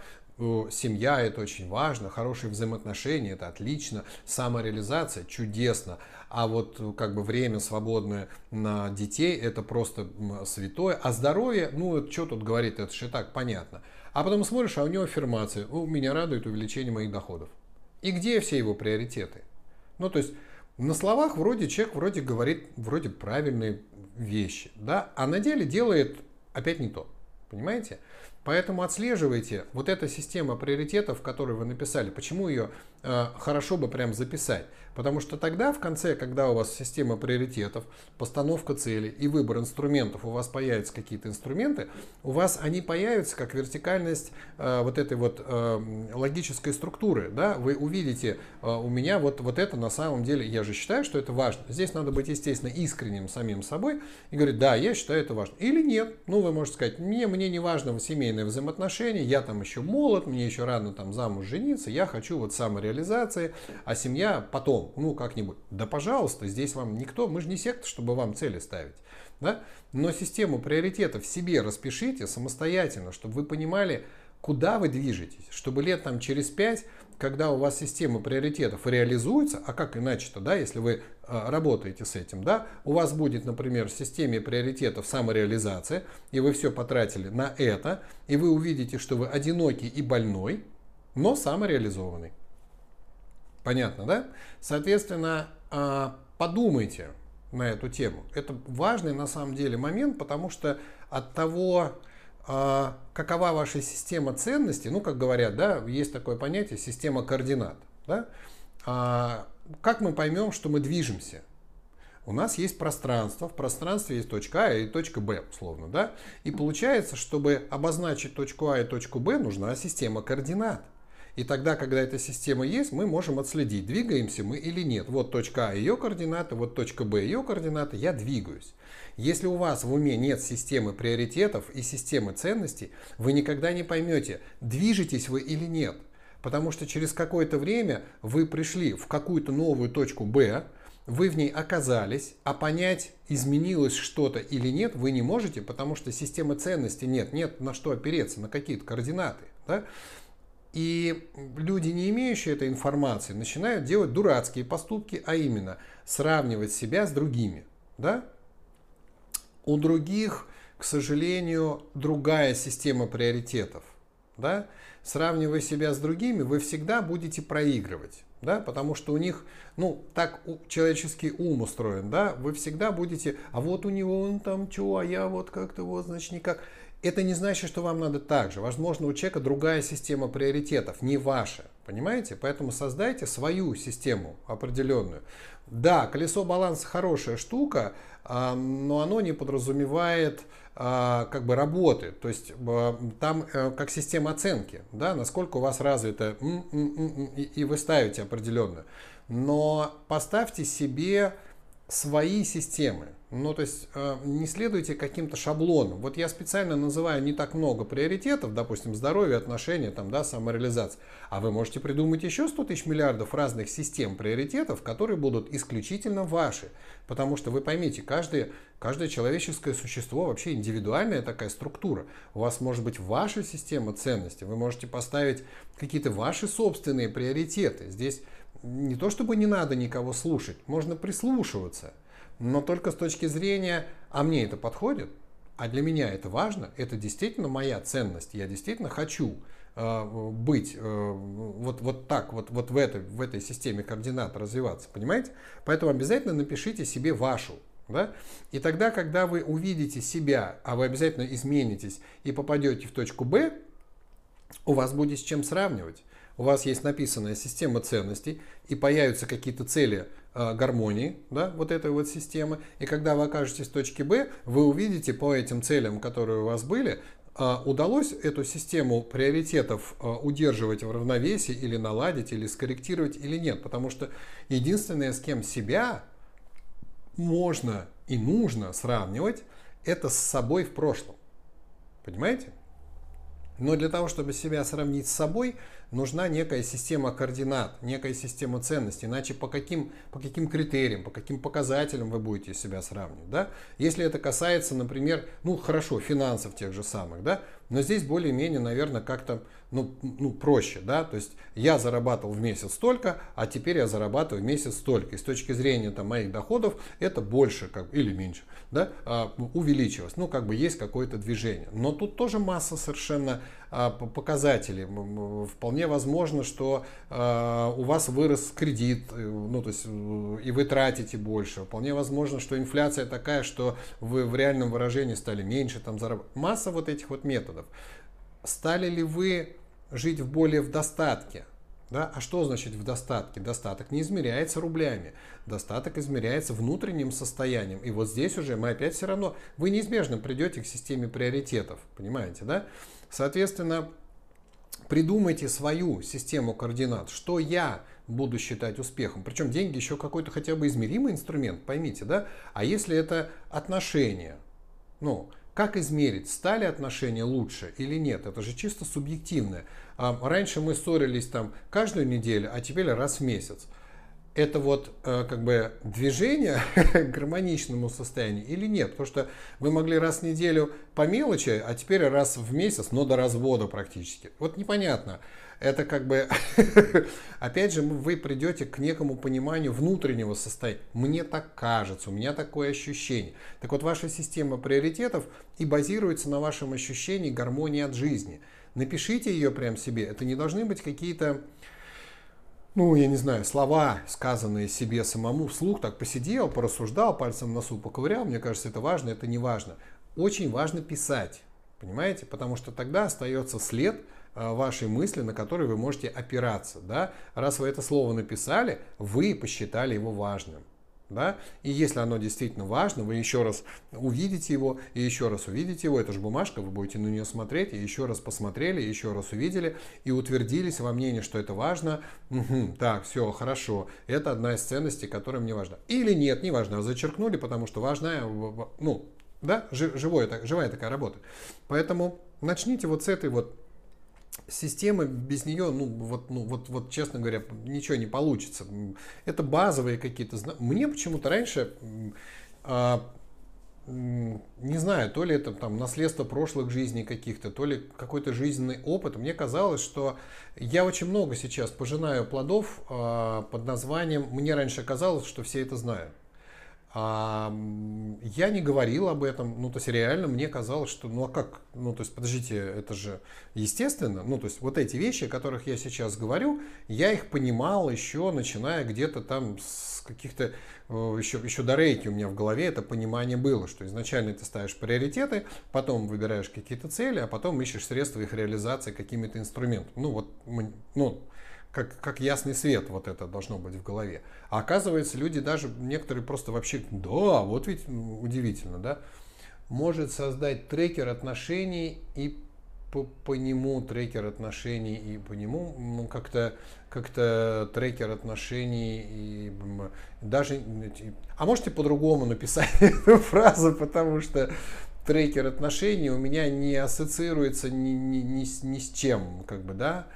семья это очень важно, хорошие взаимоотношения это отлично, самореализация чудесно, а вот как бы время свободное на детей это просто святое, а здоровье, ну, что тут говорить, это же так понятно. А потом смотришь, а у него аффирмация, у меня радует увеличение моих доходов. И где все его приоритеты? Ну, то есть на словах вроде человек вроде говорит вроде правильные вещи, да, а на деле делает опять не то. Понимаете? Поэтому отслеживайте вот эта система приоритетов, которую вы написали. Почему ее хорошо бы прям записать? Потому что тогда в конце, когда у вас система приоритетов, постановка целей и выбор инструментов, у вас появятся какие-то инструменты, у вас они появятся как вертикальность э, вот этой вот э, логической структуры. Да? Вы увидите, э, у меня вот, вот это на самом деле, я же считаю, что это важно. Здесь надо быть, естественно, искренним самим собой и говорить, да, я считаю это важно. Или нет. Ну, вы можете сказать, мне, мне не важно семейное взаимоотношения, я там еще молод, мне еще рано там замуж жениться, я хочу вот самореализации, а семья потом ну, как-нибудь. Да, пожалуйста, здесь вам никто, мы же не секта, чтобы вам цели ставить. Да? Но систему приоритетов себе распишите самостоятельно, чтобы вы понимали, куда вы движетесь, чтобы лет там через пять, когда у вас система приоритетов реализуется, а как иначе-то, да, если вы э, работаете с этим, да, у вас будет, например, в системе приоритетов самореализация, и вы все потратили на это, и вы увидите, что вы одинокий и больной, но самореализованный. Понятно, да? Соответственно, а, подумайте на эту тему. Это важный на самом деле момент, потому что от того, а, какова ваша система ценностей, ну, как говорят, да, есть такое понятие система координат, да, а, как мы поймем, что мы движемся? У нас есть пространство, в пространстве есть точка А и точка Б, условно, да, и получается, чтобы обозначить точку А и точку Б, нужна система координат. И тогда, когда эта система есть, мы можем отследить, двигаемся мы или нет. Вот точка А ее координаты, вот точка Б ее координаты, я двигаюсь. Если у вас в уме нет системы приоритетов и системы ценностей, вы никогда не поймете, движетесь вы или нет. Потому что через какое-то время вы пришли в какую-то новую точку Б, вы в ней оказались, а понять, изменилось что-то или нет, вы не можете, потому что системы ценностей нет, нет на что опереться, на какие-то координаты. Да? И люди, не имеющие этой информации, начинают делать дурацкие поступки, а именно сравнивать себя с другими. Да? У других, к сожалению, другая система приоритетов. Да? Сравнивая себя с другими, вы всегда будете проигрывать. Да, потому что у них, ну, так человеческий ум устроен, да, вы всегда будете, а вот у него он там что, а я вот как-то вот, значит, никак. Это не значит, что вам надо так же. Возможно, у человека другая система приоритетов, не ваша. Понимаете? Поэтому создайте свою систему определенную. Да, колесо баланса хорошая штука, а, но оно не подразумевает а, как бы работы. То есть там э, как система оценки, да, насколько у вас развита, и вы ставите определенную. Но поставьте себе свои системы. Ну, то есть э, не следуйте каким-то шаблонам. Вот я специально называю не так много приоритетов, допустим, здоровье, отношения, там, да, самореализация. А вы можете придумать еще 100 тысяч миллиардов разных систем приоритетов, которые будут исключительно ваши. Потому что вы поймите, каждое, каждое человеческое существо вообще индивидуальная такая структура. У вас может быть ваша система ценностей, вы можете поставить какие-то ваши собственные приоритеты. Здесь не то чтобы не надо никого слушать, можно прислушиваться, но только с точки зрения, а мне это подходит, а для меня это важно, это действительно моя ценность, я действительно хочу э, быть э, вот, вот так, вот, вот в, этой, в этой системе координат развиваться, понимаете? Поэтому обязательно напишите себе вашу. Да? И тогда, когда вы увидите себя, а вы обязательно изменитесь и попадете в точку Б, у вас будет с чем сравнивать у вас есть написанная система ценностей, и появятся какие-то цели гармонии да, вот этой вот системы, и когда вы окажетесь в точке Б, вы увидите по этим целям, которые у вас были, э, удалось эту систему приоритетов э, удерживать в равновесии или наладить, или скорректировать, или нет. Потому что единственное, с кем себя можно и нужно сравнивать, это с собой в прошлом. Понимаете? Но для того, чтобы себя сравнить с собой, нужна некая система координат, некая система ценностей. Иначе по каким, по каким критериям, по каким показателям вы будете себя сравнивать. Да? Если это касается, например, ну хорошо, финансов тех же самых, да, но здесь более-менее, наверное, как-то ну, ну, проще. Да? То есть я зарабатывал в месяц столько, а теперь я зарабатываю в месяц столько. И с точки зрения там, моих доходов это больше как, или меньше да, а, увеличилось. Ну, как бы есть какое-то движение. Но тут тоже масса совершенно а, показатели. Вполне возможно, что а, у вас вырос кредит, э, ну, то есть, э, и вы тратите больше. Вполне возможно, что инфляция такая, что вы в реальном выражении стали меньше там зарабатывать. Масса вот этих вот методов. Стали ли вы жить в более в достатке? Да? А что значит в достатке? Достаток не измеряется рублями. Достаток измеряется внутренним состоянием. И вот здесь уже мы опять все равно, вы неизбежно придете к системе приоритетов. Понимаете, да? Соответственно, придумайте свою систему координат. Что я буду считать успехом? Причем деньги еще какой-то хотя бы измеримый инструмент, поймите, да? А если это отношения? Ну, как измерить, стали отношения лучше или нет? Это же чисто субъективное. А раньше мы ссорились там каждую неделю, а теперь раз в месяц. Это вот э, как бы движение к гармоничному состоянию или нет? Потому что вы могли раз в неделю по мелочи, а теперь раз в месяц, но до развода практически. Вот непонятно. Это как бы, опять же, вы придете к некому пониманию внутреннего состояния. Мне так кажется, у меня такое ощущение. Так вот, ваша система приоритетов и базируется на вашем ощущении гармонии от жизни – Напишите ее прям себе. Это не должны быть какие-то, ну, я не знаю, слова, сказанные себе самому вслух. Так посидел, порассуждал, пальцем носу поковырял. Мне кажется, это важно, это не важно. Очень важно писать, понимаете? Потому что тогда остается след вашей мысли, на который вы можете опираться. Да? Раз вы это слово написали, вы посчитали его важным. Да? И если оно действительно важно, вы еще раз увидите его, и еще раз увидите его, это же бумажка, вы будете на нее смотреть, и еще раз посмотрели, и еще раз увидели, и утвердились во мнении, что это важно. Угу, так, все, хорошо, это одна из ценностей, которая мне важна. Или нет, не важно, зачеркнули, потому что важная, ну, да, живое, живая такая работа. Поэтому начните вот с этой вот система без нее, ну вот, ну вот, вот, честно говоря, ничего не получится. Это базовые какие-то. Мне почему-то раньше, а, не знаю, то ли это там наследство прошлых жизней каких-то, то ли какой-то жизненный опыт. Мне казалось, что я очень много сейчас пожинаю плодов а, под названием. Мне раньше казалось, что все это знают. А, я не говорил об этом, ну, то есть реально мне казалось, что, ну, а как, ну, то есть, подождите, это же естественно, ну, то есть, вот эти вещи, о которых я сейчас говорю, я их понимал еще, начиная где-то там с каких-то, еще, э, еще до рейки у меня в голове это понимание было, что изначально ты ставишь приоритеты, потом выбираешь какие-то цели, а потом ищешь средства их реализации какими-то инструментами. Ну, вот, ну, как, как ясный свет вот это должно быть в голове. А оказывается, люди даже, некоторые просто вообще, да, вот ведь удивительно, да, может создать трекер отношений и по, по нему трекер отношений и по нему ну, как-то как-то трекер отношений и даже а можете по-другому написать эту фразу потому что трекер отношений у меня не ассоциируется ни, ни, ни, ни с чем как бы да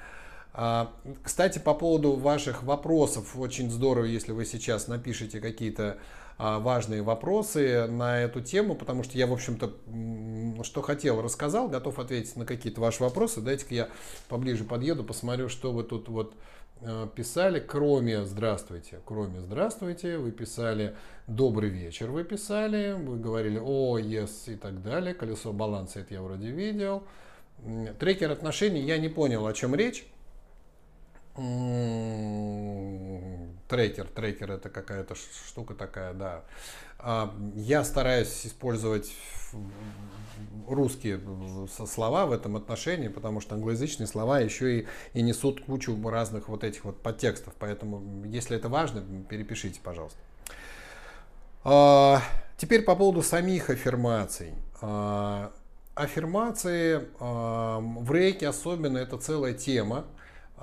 кстати, по поводу ваших вопросов, очень здорово, если вы сейчас напишите какие-то а, важные вопросы на эту тему, потому что я, в общем-то, что хотел, рассказал, готов ответить на какие-то ваши вопросы. Дайте-ка я поближе подъеду, посмотрю, что вы тут вот а, писали, кроме «Здравствуйте», кроме «Здравствуйте», вы писали «Добрый вечер», вы писали, вы говорили «О, yes» и так далее, «Колесо баланса» это я вроде видел. Трекер отношений, я не понял, о чем речь. Трекер, трекер это какая-то штука такая, да. А, я стараюсь использовать русские слова в этом отношении, потому что англоязычные слова еще и, и несут кучу разных вот этих вот подтекстов. Поэтому, если это важно, перепишите, пожалуйста. А, теперь по поводу самих аффирмаций. А, аффирмации в рейке особенно это целая тема.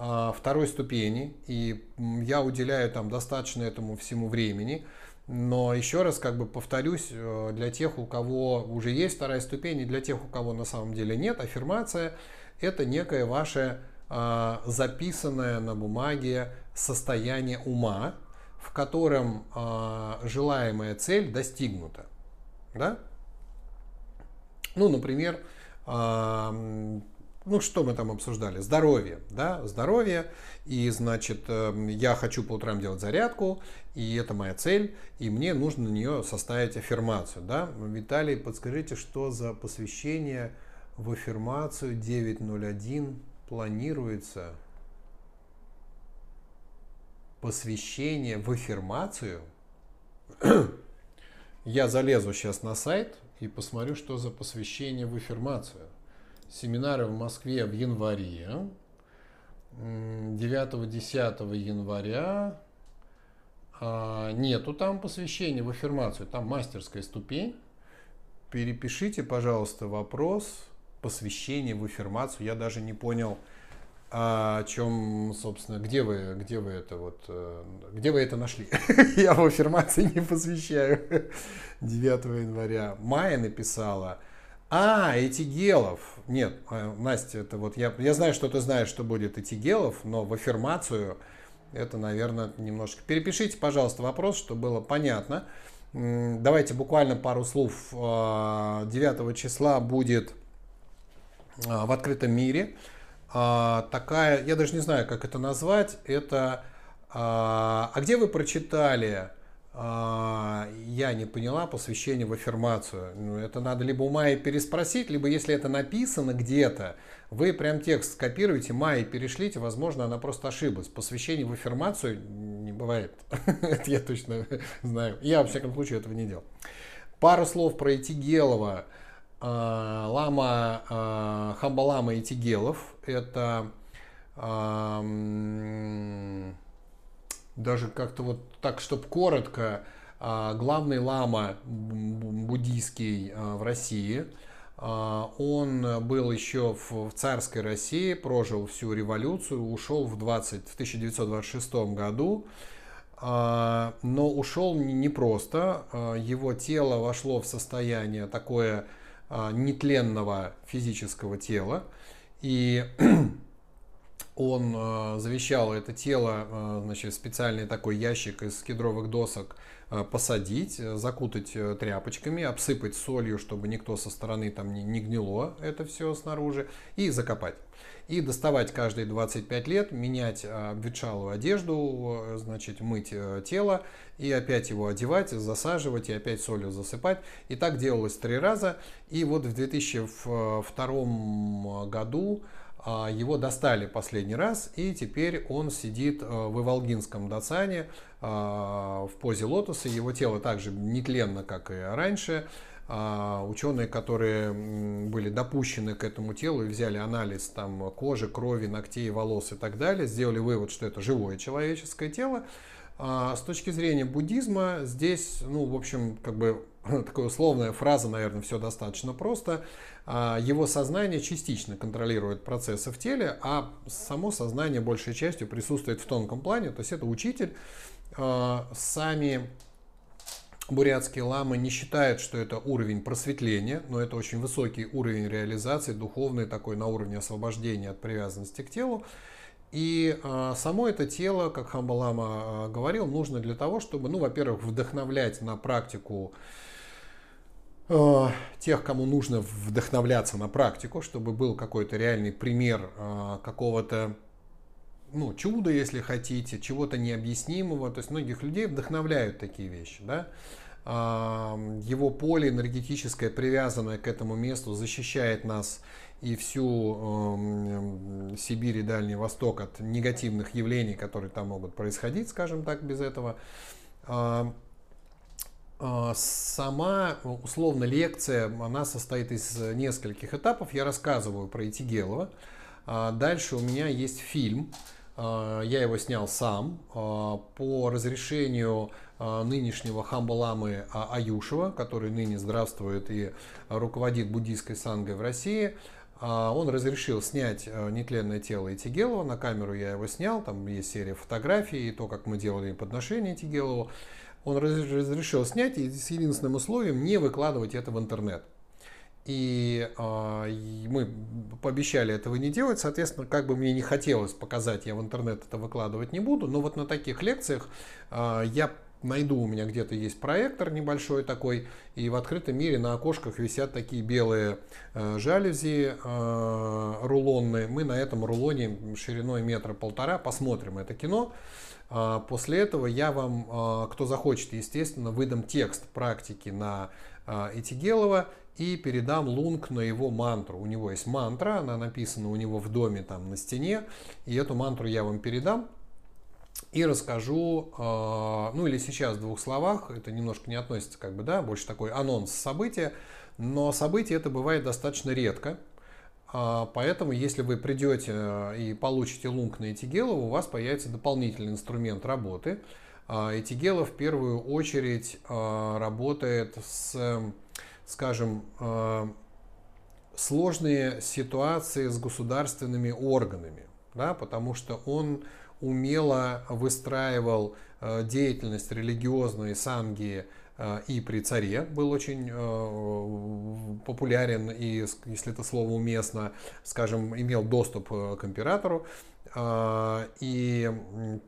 А, второй ступени, и я уделяю там достаточно этому всему времени. Но еще раз как бы повторюсь, э, для тех, у кого уже есть вторая ступень, и для тех, у кого на самом деле нет, аффирмация – это некое ваше а, записанное на бумаге состояние ума, в котором а, желаемая цель достигнута. Да? Ну, например, ну, что мы там обсуждали? Здоровье, да, здоровье. И, значит, эм, я хочу по утрам делать зарядку, и это моя цель, и мне нужно на нее составить аффирмацию, да. Виталий, подскажите, что за посвящение в аффирмацию 9.01 планируется посвящение в аффирмацию. Я залезу сейчас на сайт и посмотрю, что за посвящение в аффирмацию. Семинары в Москве в январе. 9-10 января а, нету там посвящения в аффирмацию, там мастерская ступень. Перепишите, пожалуйста, вопрос посвящения в аффирмацию. Я даже не понял, а о чем, собственно, где вы, где вы это вот, э, где вы это нашли? Я в аффирмации не посвящаю. 9 января. Майя написала. А, Этигелов. Нет, э, Настя, это вот я, я знаю, что ты знаешь, что будет Этигелов, но в аффирмацию это, наверное, немножко... Перепишите, пожалуйста, вопрос, чтобы было понятно. Давайте буквально пару слов. 9 а, числа будет а, в открытом мире а, такая, я даже не знаю, как это назвать, это... А где вы прочитали я не поняла посвящение в аффирмацию. Ну, это надо либо у Майи переспросить, либо если это написано где-то, вы прям текст скопируете, Майи перешлите, возможно, она просто ошиблась. Посвящение в аффирмацию не бывает. это я точно знаю. Я, во всяком случае, этого не делал. Пару слов про Этигелова. А, лама, а, Хамбалама Этигелов. Это даже как-то вот так, чтобы коротко, а, главный лама буддийский в России – а, он был еще в царской России, прожил всю революцию, ушел в, 20, в 1926 году, а, но ушел не просто. А, его тело вошло в состояние такое нетленного физического тела, и он завещал это тело, значит, специальный такой ящик из кедровых досок Э, посадить, э, закутать э, тряпочками, обсыпать солью, чтобы никто со стороны там не, не гнило это все снаружи, и закопать. И доставать каждые 25 лет, менять обветшалую одежду, значит, мыть тело, и опять его одевать, засаживать, и опять солью засыпать. И так делалось три раза. И вот в 2002 году его достали последний раз, и теперь он сидит в Иволгинском Дацане, а, в позе лотоса. Его тело также нетленно, как и раньше. А, ученые, которые были допущены к этому телу и взяли анализ там, кожи, крови, ногтей, волос и так далее, сделали вывод, что это живое человеческое тело. А, с точки зрения буддизма здесь, ну, в общем, как бы такая условная фраза, наверное, все достаточно просто. Его сознание частично контролирует процессы в теле, а само сознание большей частью присутствует в тонком плане, то есть это учитель, а, сами бурятские ламы не считают, что это уровень просветления, но это очень высокий уровень реализации, духовный такой на уровне освобождения от привязанности к телу. И э, само это тело, как Хамбалама э, говорил, нужно для того, чтобы, ну, во-первых, вдохновлять на практику э, тех, кому нужно вдохновляться на практику, чтобы был какой-то реальный пример какого-то ну, чудо, если хотите, чего-то необъяснимого. То есть многих людей вдохновляют такие вещи. Да? Его поле энергетическое, привязанное к этому месту, защищает нас и всю э, Сибирь и Дальний Восток от негативных явлений, которые там могут происходить, скажем так, без этого. Э, сама, условно, лекция, она состоит из нескольких этапов. Я рассказываю про Итигелова. Дальше у меня есть фильм, а, я его снял сам а, по разрешению а, нынешнего хамбаламы Аюшева, который ныне здравствует и руководит буддийской сангой в России. Он разрешил снять нетленное тело Этигелова. На камеру я его снял. Там есть серия фотографий и то, как мы делали подношение Этигелову. Он разрешил снять и с единственным условием не выкладывать это в интернет. И, э, мы пообещали этого не делать, соответственно, как бы мне не хотелось показать, я в интернет это выкладывать не буду, но вот на таких лекциях э, я найду, у меня где-то есть проектор небольшой такой, и в открытом мире на окошках висят такие белые э, жалюзи э, рулонные. Мы на этом рулоне шириной метра полтора посмотрим это кино. Э, после этого я вам, э, кто захочет, естественно, выдам текст практики на э, Этигелова и передам лунг на его мантру. У него есть мантра, она написана у него в доме там на стене, и эту мантру я вам передам и расскажу, э, ну или сейчас в двух словах, это немножко не относится как бы, да, больше такой анонс события, но событие это бывает достаточно редко, а, Поэтому, если вы придете э, и получите лунг на Этигела, у вас появится дополнительный инструмент работы. Этигела в первую очередь работает с скажем, сложные ситуации с государственными органами, да, потому что он умело выстраивал э, деятельность религиозной санги э, и при царе был очень популярен и, если это слово уместно, скажем, имел доступ к императору. И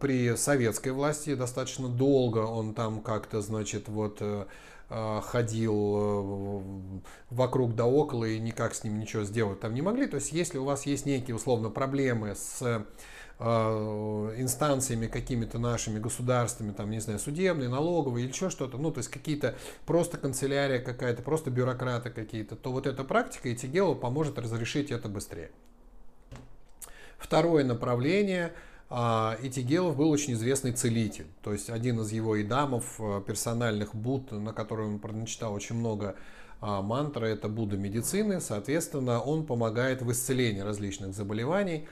при советской власти достаточно долго он там как-то, значит, вот Э, ходил э, вокруг да около и никак с ним ничего сделать там не могли. То есть если у вас есть некие условно проблемы с э, инстанциями какими-то нашими государствами, там, не знаю, судебные, налоговые или еще что-то, ну, то есть какие-то просто канцелярия какая-то, просто бюрократы какие-то, то вот эта практика и Тигела поможет разрешить это быстрее. Второе направление – а Итигелов был очень известный целитель. То есть один из его идамов, э, персональных Буд, на который он прочитал очень много мантры, это Будда медицины. Соответственно, он помогает в исцелении различных заболеваний.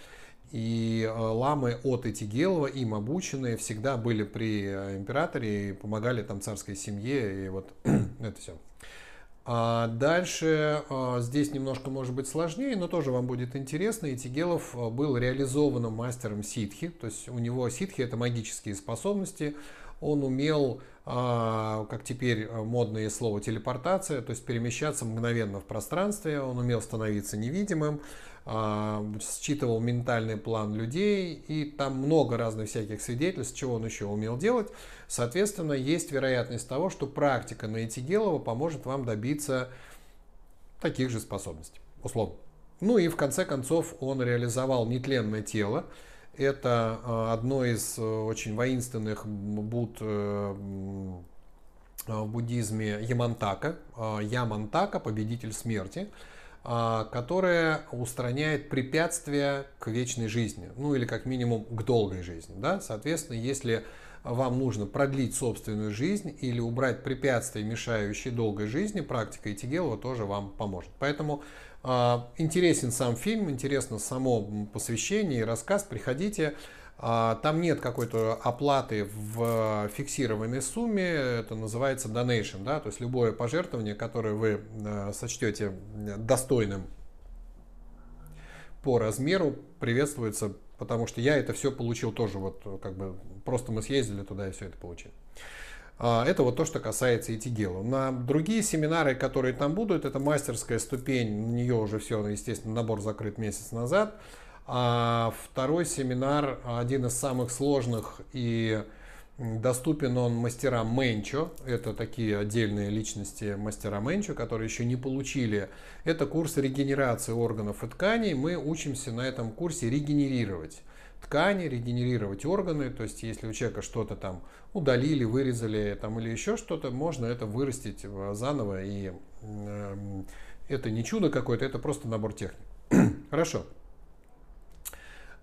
И э, ламы от Этигелова, им обученные, всегда были при э, императоре и помогали там царской семье. И вот это все. А дальше а, здесь немножко может быть сложнее, но тоже вам будет интересно. Итигелов а, был реализованным мастером ситхи, то есть у него ситхи это магические способности. Он умел, а, как теперь модное слово, телепортация, то есть перемещаться мгновенно в пространстве. Он умел становиться невидимым. А, считывал ментальный план людей, и там много разных всяких свидетельств, чего он еще умел делать. Соответственно, есть вероятность того, что практика на Этигелова поможет вам добиться таких же способностей, условно. Ну и в конце концов он реализовал нетленное тело. Это а, одно из э, очень воинственных буд э, в буддизме Ямантака. А, Ямантака, победитель смерти. А, которая устраняет препятствия к вечной жизни, ну или как минимум к долгой жизни. Да? Соответственно, если вам нужно продлить собственную жизнь или убрать препятствия, мешающие долгой жизни, практика Этигелова тоже вам поможет. Поэтому э, интересен сам фильм, интересно само посвящение и рассказ. Приходите, а, там нет какой-то оплаты в фиксированной сумме, это называется donation, да, то есть любое пожертвование, которое вы э, сочтете достойным по размеру, приветствуется, потому что я это все получил тоже, вот как бы просто мы съездили туда и все это получили. А, это вот то, что касается Этигела. На другие семинары, которые там будут, это мастерская ступень, на нее уже все, естественно, набор закрыт месяц назад. А второй семинар, один из самых сложных и доступен он мастерам Менчо. Это такие отдельные личности мастера Менчо, которые еще не получили. Это курс регенерации органов и тканей. Мы учимся на этом курсе регенерировать ткани, регенерировать органы. То есть, если у человека что-то там удалили, вырезали там, или еще что-то, можно это вырастить заново. И э, это не чудо какое-то, это просто набор техник. Хорошо.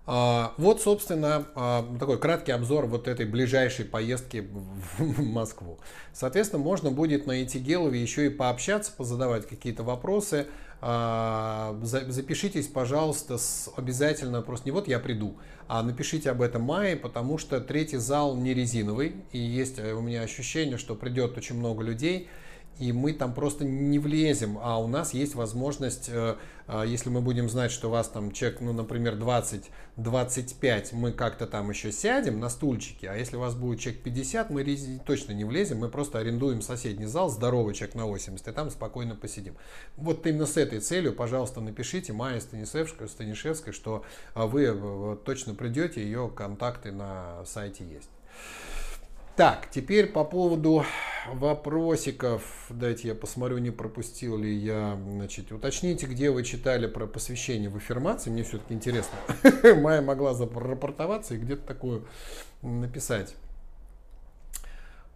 А, вот, собственно, а, такой краткий обзор вот этой ближайшей поездки в Москву. Соответственно, можно будет на Этигелове еще и пообщаться, позадавать какие-то вопросы. А, запишитесь, пожалуйста, обязательно, просто не вот я приду, а напишите об этом мае, потому что третий зал не резиновый, и есть э, у меня ощущение, что придет очень много людей, и мы там просто не влезем, а у нас есть возможность, э, э, если мы будем знать, что у вас там человек, ну, например, 20-25, мы как-то там еще сядем на стульчики, а если у вас будет человек 50, мы точно не влезем, мы просто арендуем соседний зал, здоровый человек на 80, и там спокойно посидим. Вот именно с этой целью, пожалуйста, напишите Майя Станишевской, Станишевской, что а, вы э, точно придете, ее контакты на сайте есть. Так, теперь по поводу вопросиков. Дайте я посмотрю, не пропустил ли я. Значит, уточните, где вы читали про посвящение в аффирмации. Мне все-таки интересно. Майя могла зарапортоваться и где-то такую написать.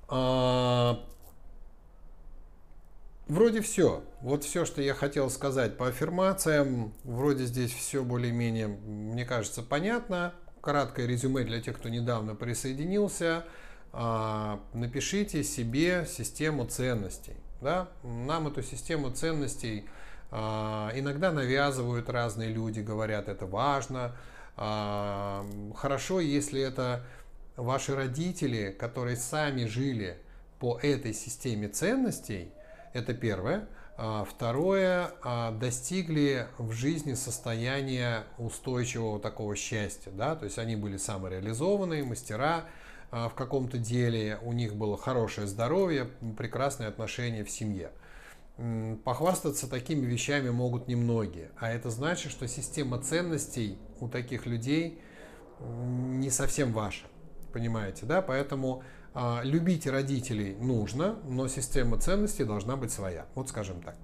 А, Вроде все. Вот все, что я хотел сказать по аффирмациям. Вроде здесь все более-менее, мне кажется, понятно. Краткое резюме для тех, кто недавно присоединился. А, напишите себе систему ценностей. Да? Нам эту систему ценностей а, иногда навязывают разные люди, говорят, это важно. А, хорошо, если это ваши родители, которые сами жили по этой системе ценностей – это первое. Второе, достигли в жизни состояния устойчивого такого счастья. Да? То есть они были самореализованные, мастера в каком-то деле, у них было хорошее здоровье, прекрасные отношения в семье. Похвастаться такими вещами могут немногие. А это значит, что система ценностей у таких людей не совсем ваша. Понимаете, да? Поэтому а, любить родителей нужно, но система ценностей должна быть своя. Вот скажем так.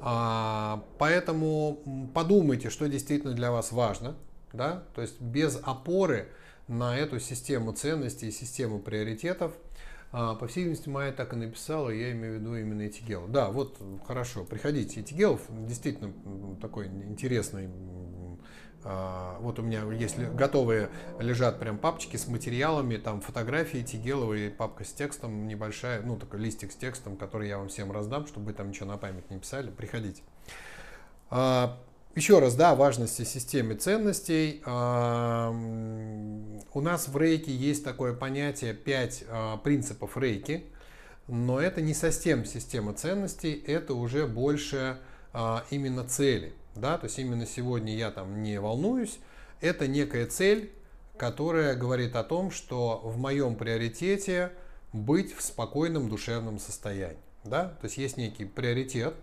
А, поэтому подумайте, что действительно для вас важно. Да? То есть без опоры на эту систему ценностей и систему приоритетов, а, по всей видимости, Майя так и написала, я имею в виду именно Этигел. Да, вот хорошо, приходите. Этигел действительно такой интересный а, вот у меня, если готовые лежат прям папочки с материалами, там фотографии Тигеловой, папка с текстом небольшая, ну такой листик с текстом, который я вам всем раздам, чтобы вы там ничего на память не писали, приходите. А, еще раз, да, важности системы ценностей. А, у нас в рейке есть такое понятие 5 принципов рейки, но это не совсем система ценностей, это уже больше именно цели. Да, то есть именно сегодня я там не волнуюсь. Это некая цель, которая говорит о том, что в моем приоритете быть в спокойном душевном состоянии. Да? То есть есть некий приоритет.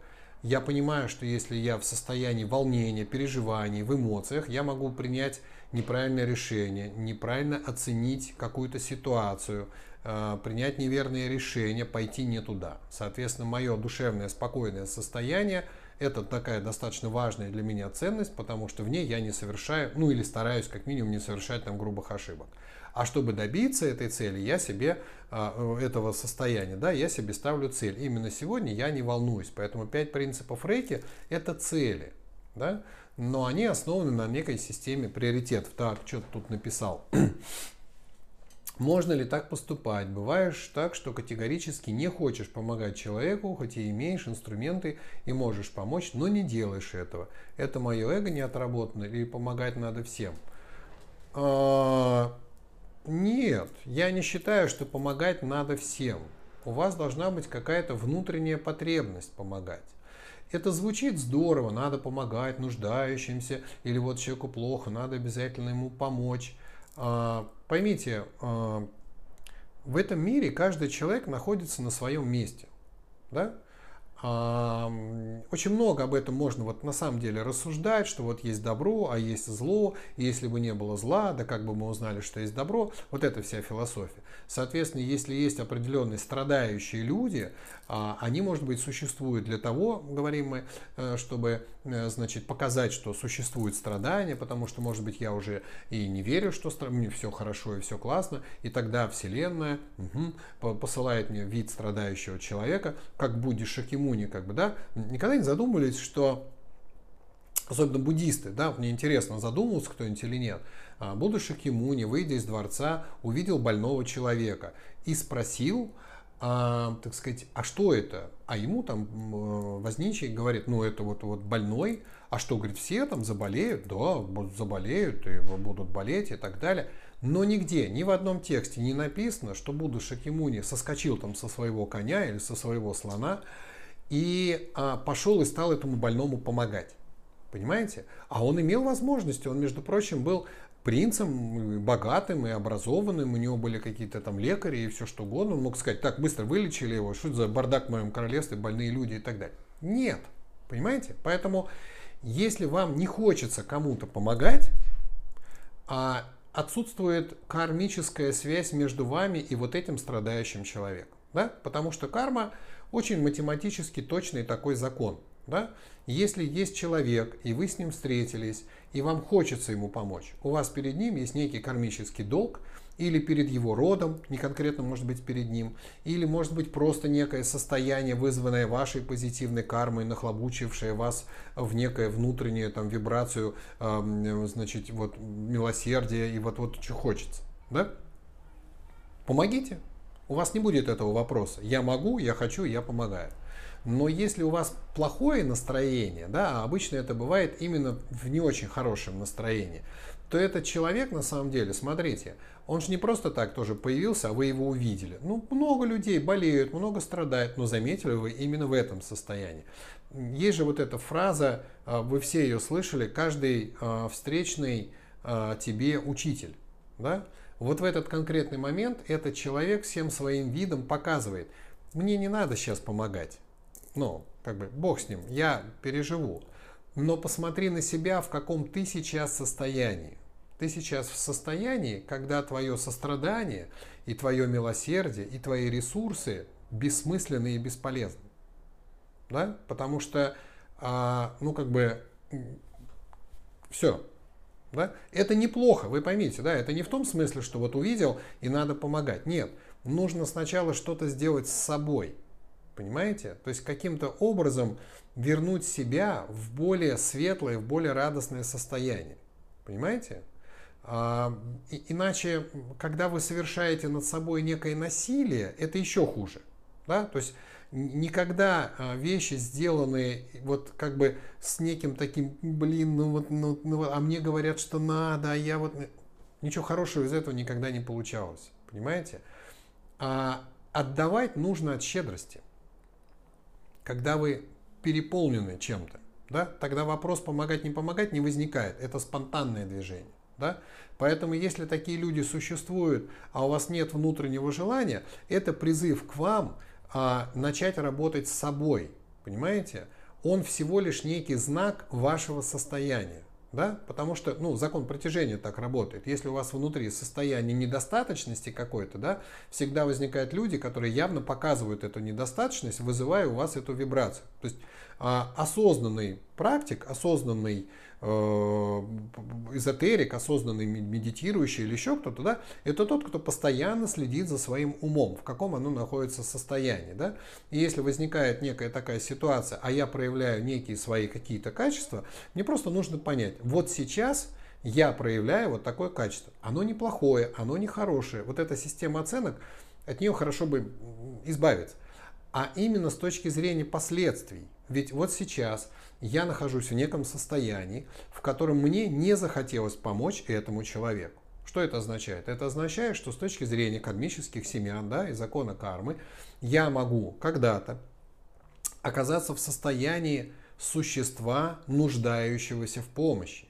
Я понимаю, что если я в состоянии волнения, переживаний, в эмоциях, я могу принять неправильное решение, неправильно оценить какую-то ситуацию, э, принять неверное решение, пойти не туда. Соответственно, мое душевное спокойное состояние – это такая достаточно важная для меня ценность, потому что в ней я не совершаю, ну или стараюсь как минимум не совершать там грубых ошибок. А чтобы добиться этой цели, я себе а, этого состояния, да, я себе ставлю цель. Именно сегодня я не волнуюсь. Поэтому пять принципов рейки это цели, да, но они основаны на некой системе приоритетов. Так, что-то тут написал. Можно ли так поступать? Бываешь так, что категорически не хочешь помогать человеку, хоть и имеешь инструменты и можешь помочь, но не делаешь этого. Это мое эго не отработано или помогать надо всем? А, нет, я не считаю, что помогать надо всем. У вас должна быть какая-то внутренняя потребность помогать. Это звучит здорово, надо помогать нуждающимся, или вот человеку плохо, надо обязательно ему помочь. А, поймите, а, в этом мире каждый человек находится на своем месте. Да? Очень много об этом можно вот на самом деле рассуждать, что вот есть добро, а есть зло, и если бы не было зла, да как бы мы узнали, что есть добро, вот это вся философия. Соответственно, если есть определенные страдающие люди, а, они, может быть, существуют для того, говорим мы, э, чтобы, значит, показать, что существует страдание, потому что, может быть, я уже и не верю, что мне все хорошо и все классно, и тогда Вселенная угу, посылает мне вид страдающего человека, как будешь Шакиму Муни, как бы, да, никогда не задумывались, что особенно буддисты, да, мне интересно, задумывался кто-нибудь или нет. А, Будда Шакимуни, выйдя из дворца, увидел больного человека и спросил, а, так сказать, а что это? А ему там возничий говорит, ну это вот, вот больной, а что, говорит, все там заболеют? Да, заболеют и будут болеть и так далее. Но нигде, ни в одном тексте не написано, что Будда Шакимуни соскочил там со своего коня или со своего слона, и а, пошел и стал этому больному помогать. Понимаете? А он имел возможности, он, между прочим, был принцем, богатым и образованным, у него были какие-то там лекари и все что угодно. Он мог сказать, так, быстро вылечили его, что это за бардак в моем королевстве, больные люди и так далее. Нет, понимаете? Поэтому, если вам не хочется кому-то помогать, а отсутствует кармическая связь между вами и вот этим страдающим человеком. Да? Потому что карма очень математически точный такой закон. Да? Если есть человек, и вы с ним встретились, и вам хочется ему помочь, у вас перед ним есть некий кармический долг, или перед его родом, не конкретно может быть перед ним, или может быть просто некое состояние, вызванное вашей позитивной кармой, нахлобучившее вас в некое внутреннюю там вибрацию, э, значит, вот милосердия и вот вот что хочется, да? Помогите. У вас не будет этого вопроса. Я могу, я хочу, я помогаю. Но если у вас плохое настроение, да, а обычно это бывает именно в не очень хорошем настроении, то этот человек на самом деле, смотрите, он же не просто так тоже появился, а вы его увидели. Ну, много людей болеют, много страдают, но заметили вы именно в этом состоянии. Есть же вот эта фраза, а, вы все ее слышали, каждый а, встречный тебе учитель. Да? Вот в этот конкретный момент этот человек всем своим видом показывает, мне не надо сейчас помогать. Ну, как бы, бог с ним, я переживу. Но посмотри на себя, в каком ты сейчас состоянии. Ты сейчас в состоянии, когда твое сострадание и твое милосердие и твои ресурсы бессмысленны и бесполезны. Да? Потому что, а, ну, как бы, все. Да? Это неплохо, вы поймите, да, это не в том смысле, что вот увидел и надо помогать. Нет, нужно сначала что-то сделать с собой. Понимаете? То есть каким-то образом вернуть себя в более светлое, в более радостное состояние. Понимаете? А, иначе, когда вы совершаете над собой некое насилие, это еще хуже. Да? То есть никогда а, вещи сделанные вот как бы с неким таким, блин, ну вот, ну, ну, а мне говорят, что надо, а я вот... Ничего хорошего из этого никогда не получалось. Понимаете? А отдавать нужно от щедрости. Когда вы переполнены чем-то, да, тогда вопрос помогать, не помогать не возникает. Это спонтанное движение. Да? Поэтому если такие люди существуют, а у вас нет внутреннего желания, это призыв к вам а, начать работать с собой. Понимаете? Он всего лишь некий знак вашего состояния. Да? Потому что ну, закон притяжения так работает. Если у вас внутри состояние недостаточности какой-то, да, всегда возникают люди, которые явно показывают эту недостаточность, вызывая у вас эту вибрацию. То есть а, осознанный практик, осознанный Э, эзотерик, осознанный медитирующий или еще кто-то, да, это тот, кто постоянно следит за своим умом, в каком оно находится состоянии. Да? И если возникает некая такая ситуация, а я проявляю некие свои какие-то качества, мне просто нужно понять, вот сейчас я проявляю вот такое качество. Оно неплохое, оно нехорошее. Вот эта система оценок, от нее хорошо бы избавиться. А именно с точки зрения последствий. Ведь вот сейчас я нахожусь в неком состоянии, в котором мне не захотелось помочь этому человеку. Что это означает? Это означает, что с точки зрения кармических семян да, и закона кармы, я могу когда-то оказаться в состоянии существа, нуждающегося в помощи.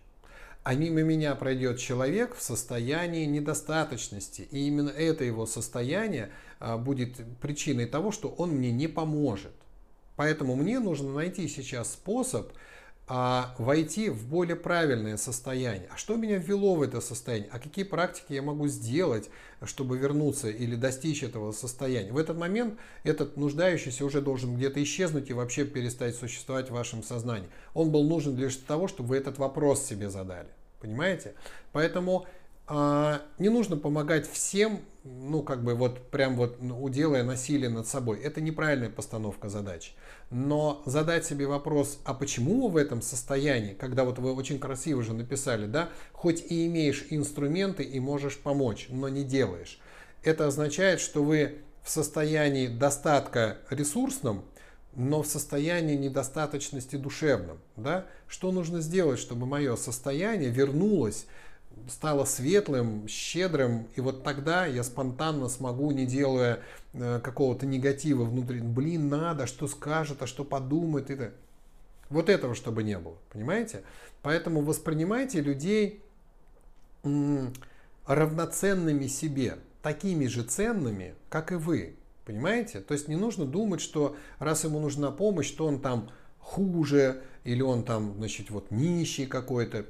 А мимо меня пройдет человек в состоянии недостаточности. И именно это его состояние а, будет причиной того, что он мне не поможет. Поэтому мне нужно найти сейчас способ а, войти в более правильное состояние. А что меня ввело в это состояние? А какие практики я могу сделать, чтобы вернуться или достичь этого состояния? В этот момент этот нуждающийся уже должен где-то исчезнуть и вообще перестать существовать в вашем сознании. Он был нужен лишь для того, чтобы вы этот вопрос себе задали. Понимаете? Поэтому а, не нужно помогать всем ну, как бы вот прям вот уделая насилие над собой. Это неправильная постановка задач. Но задать себе вопрос, а почему в этом состоянии, когда вот вы очень красиво же написали, да, хоть и имеешь инструменты и можешь помочь, но не делаешь. Это означает, что вы в состоянии достатка ресурсном, но в состоянии недостаточности душевном. Да? Что нужно сделать, чтобы мое состояние вернулось стало светлым, щедрым, и вот тогда я спонтанно смогу, не делая э, какого-то негатива внутри, блин, надо, что скажет, а что подумает, это. Вот этого чтобы не было, понимаете? Поэтому воспринимайте людей равноценными себе, такими же ценными, как и вы, понимаете? То есть не нужно думать, что раз ему нужна помощь, то он там хуже, или он там, значит, вот нищий какой-то.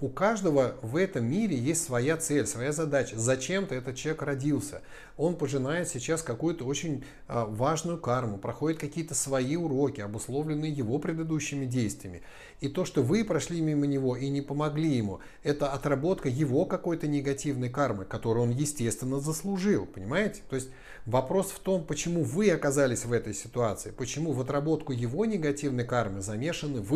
У каждого в этом мире есть своя цель, своя задача. Зачем-то этот человек родился. Он пожинает сейчас какую-то очень а, важную карму, проходит какие-то свои уроки, обусловленные его предыдущими действиями. И то, что вы прошли мимо него и не помогли ему, это отработка его какой-то негативной кармы, которую он, естественно, заслужил. Понимаете? То есть Вопрос в том, почему вы оказались в этой ситуации, почему в отработку его негативной кармы замешаны вы.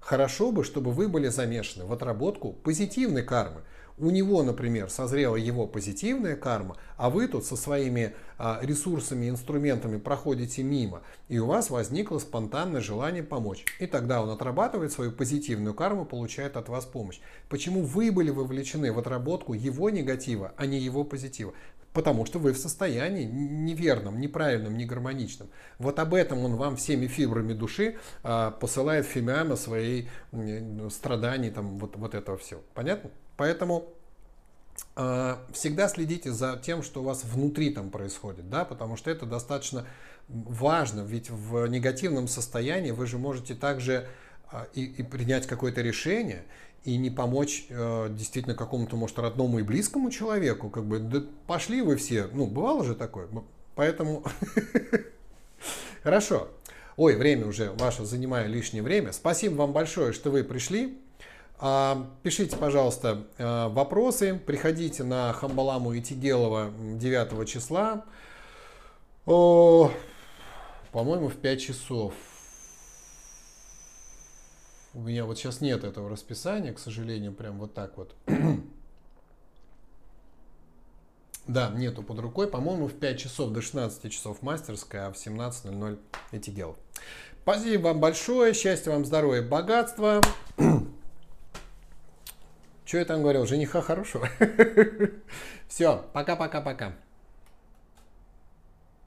Хорошо бы, чтобы вы были замешаны в отработку позитивной кармы. У него, например, созрела его позитивная карма, а вы тут со своими а, ресурсами, инструментами проходите мимо, и у вас возникло спонтанное желание помочь. И тогда он отрабатывает свою позитивную карму, получает от вас помощь. Почему вы были вовлечены в отработку его негатива, а не его позитива? Потому что вы в состоянии неверном, неправильном, негармоничном. Вот об этом он вам всеми фибрами души а, посылает фимиама своей страданий, там, вот, вот этого всего. Понятно? Поэтому а, всегда следите за тем, что у вас внутри там происходит, да, потому что это достаточно важно, ведь в негативном состоянии вы же можете также а, и, и принять какое-то решение, и не помочь э, действительно какому-то, может, родному и близкому человеку, как бы, да пошли вы все, ну, бывало же такое, поэтому, хорошо, ой, время уже ваше, занимаю лишнее время, спасибо вам большое, что вы пришли, пишите, пожалуйста, э, вопросы, приходите на Хамбаламу и Тигелова 9 числа, по-моему, в 5 часов, у меня вот сейчас нет этого расписания, к сожалению, прям вот так вот. да, нету под рукой. По-моему, в 5 часов до 16 часов мастерская, а в 17.00 эти дел. Спасибо вам большое. Счастья вам, здоровья, богатства. Что я там говорил? Жениха хорошего. Все, пока-пока-пока.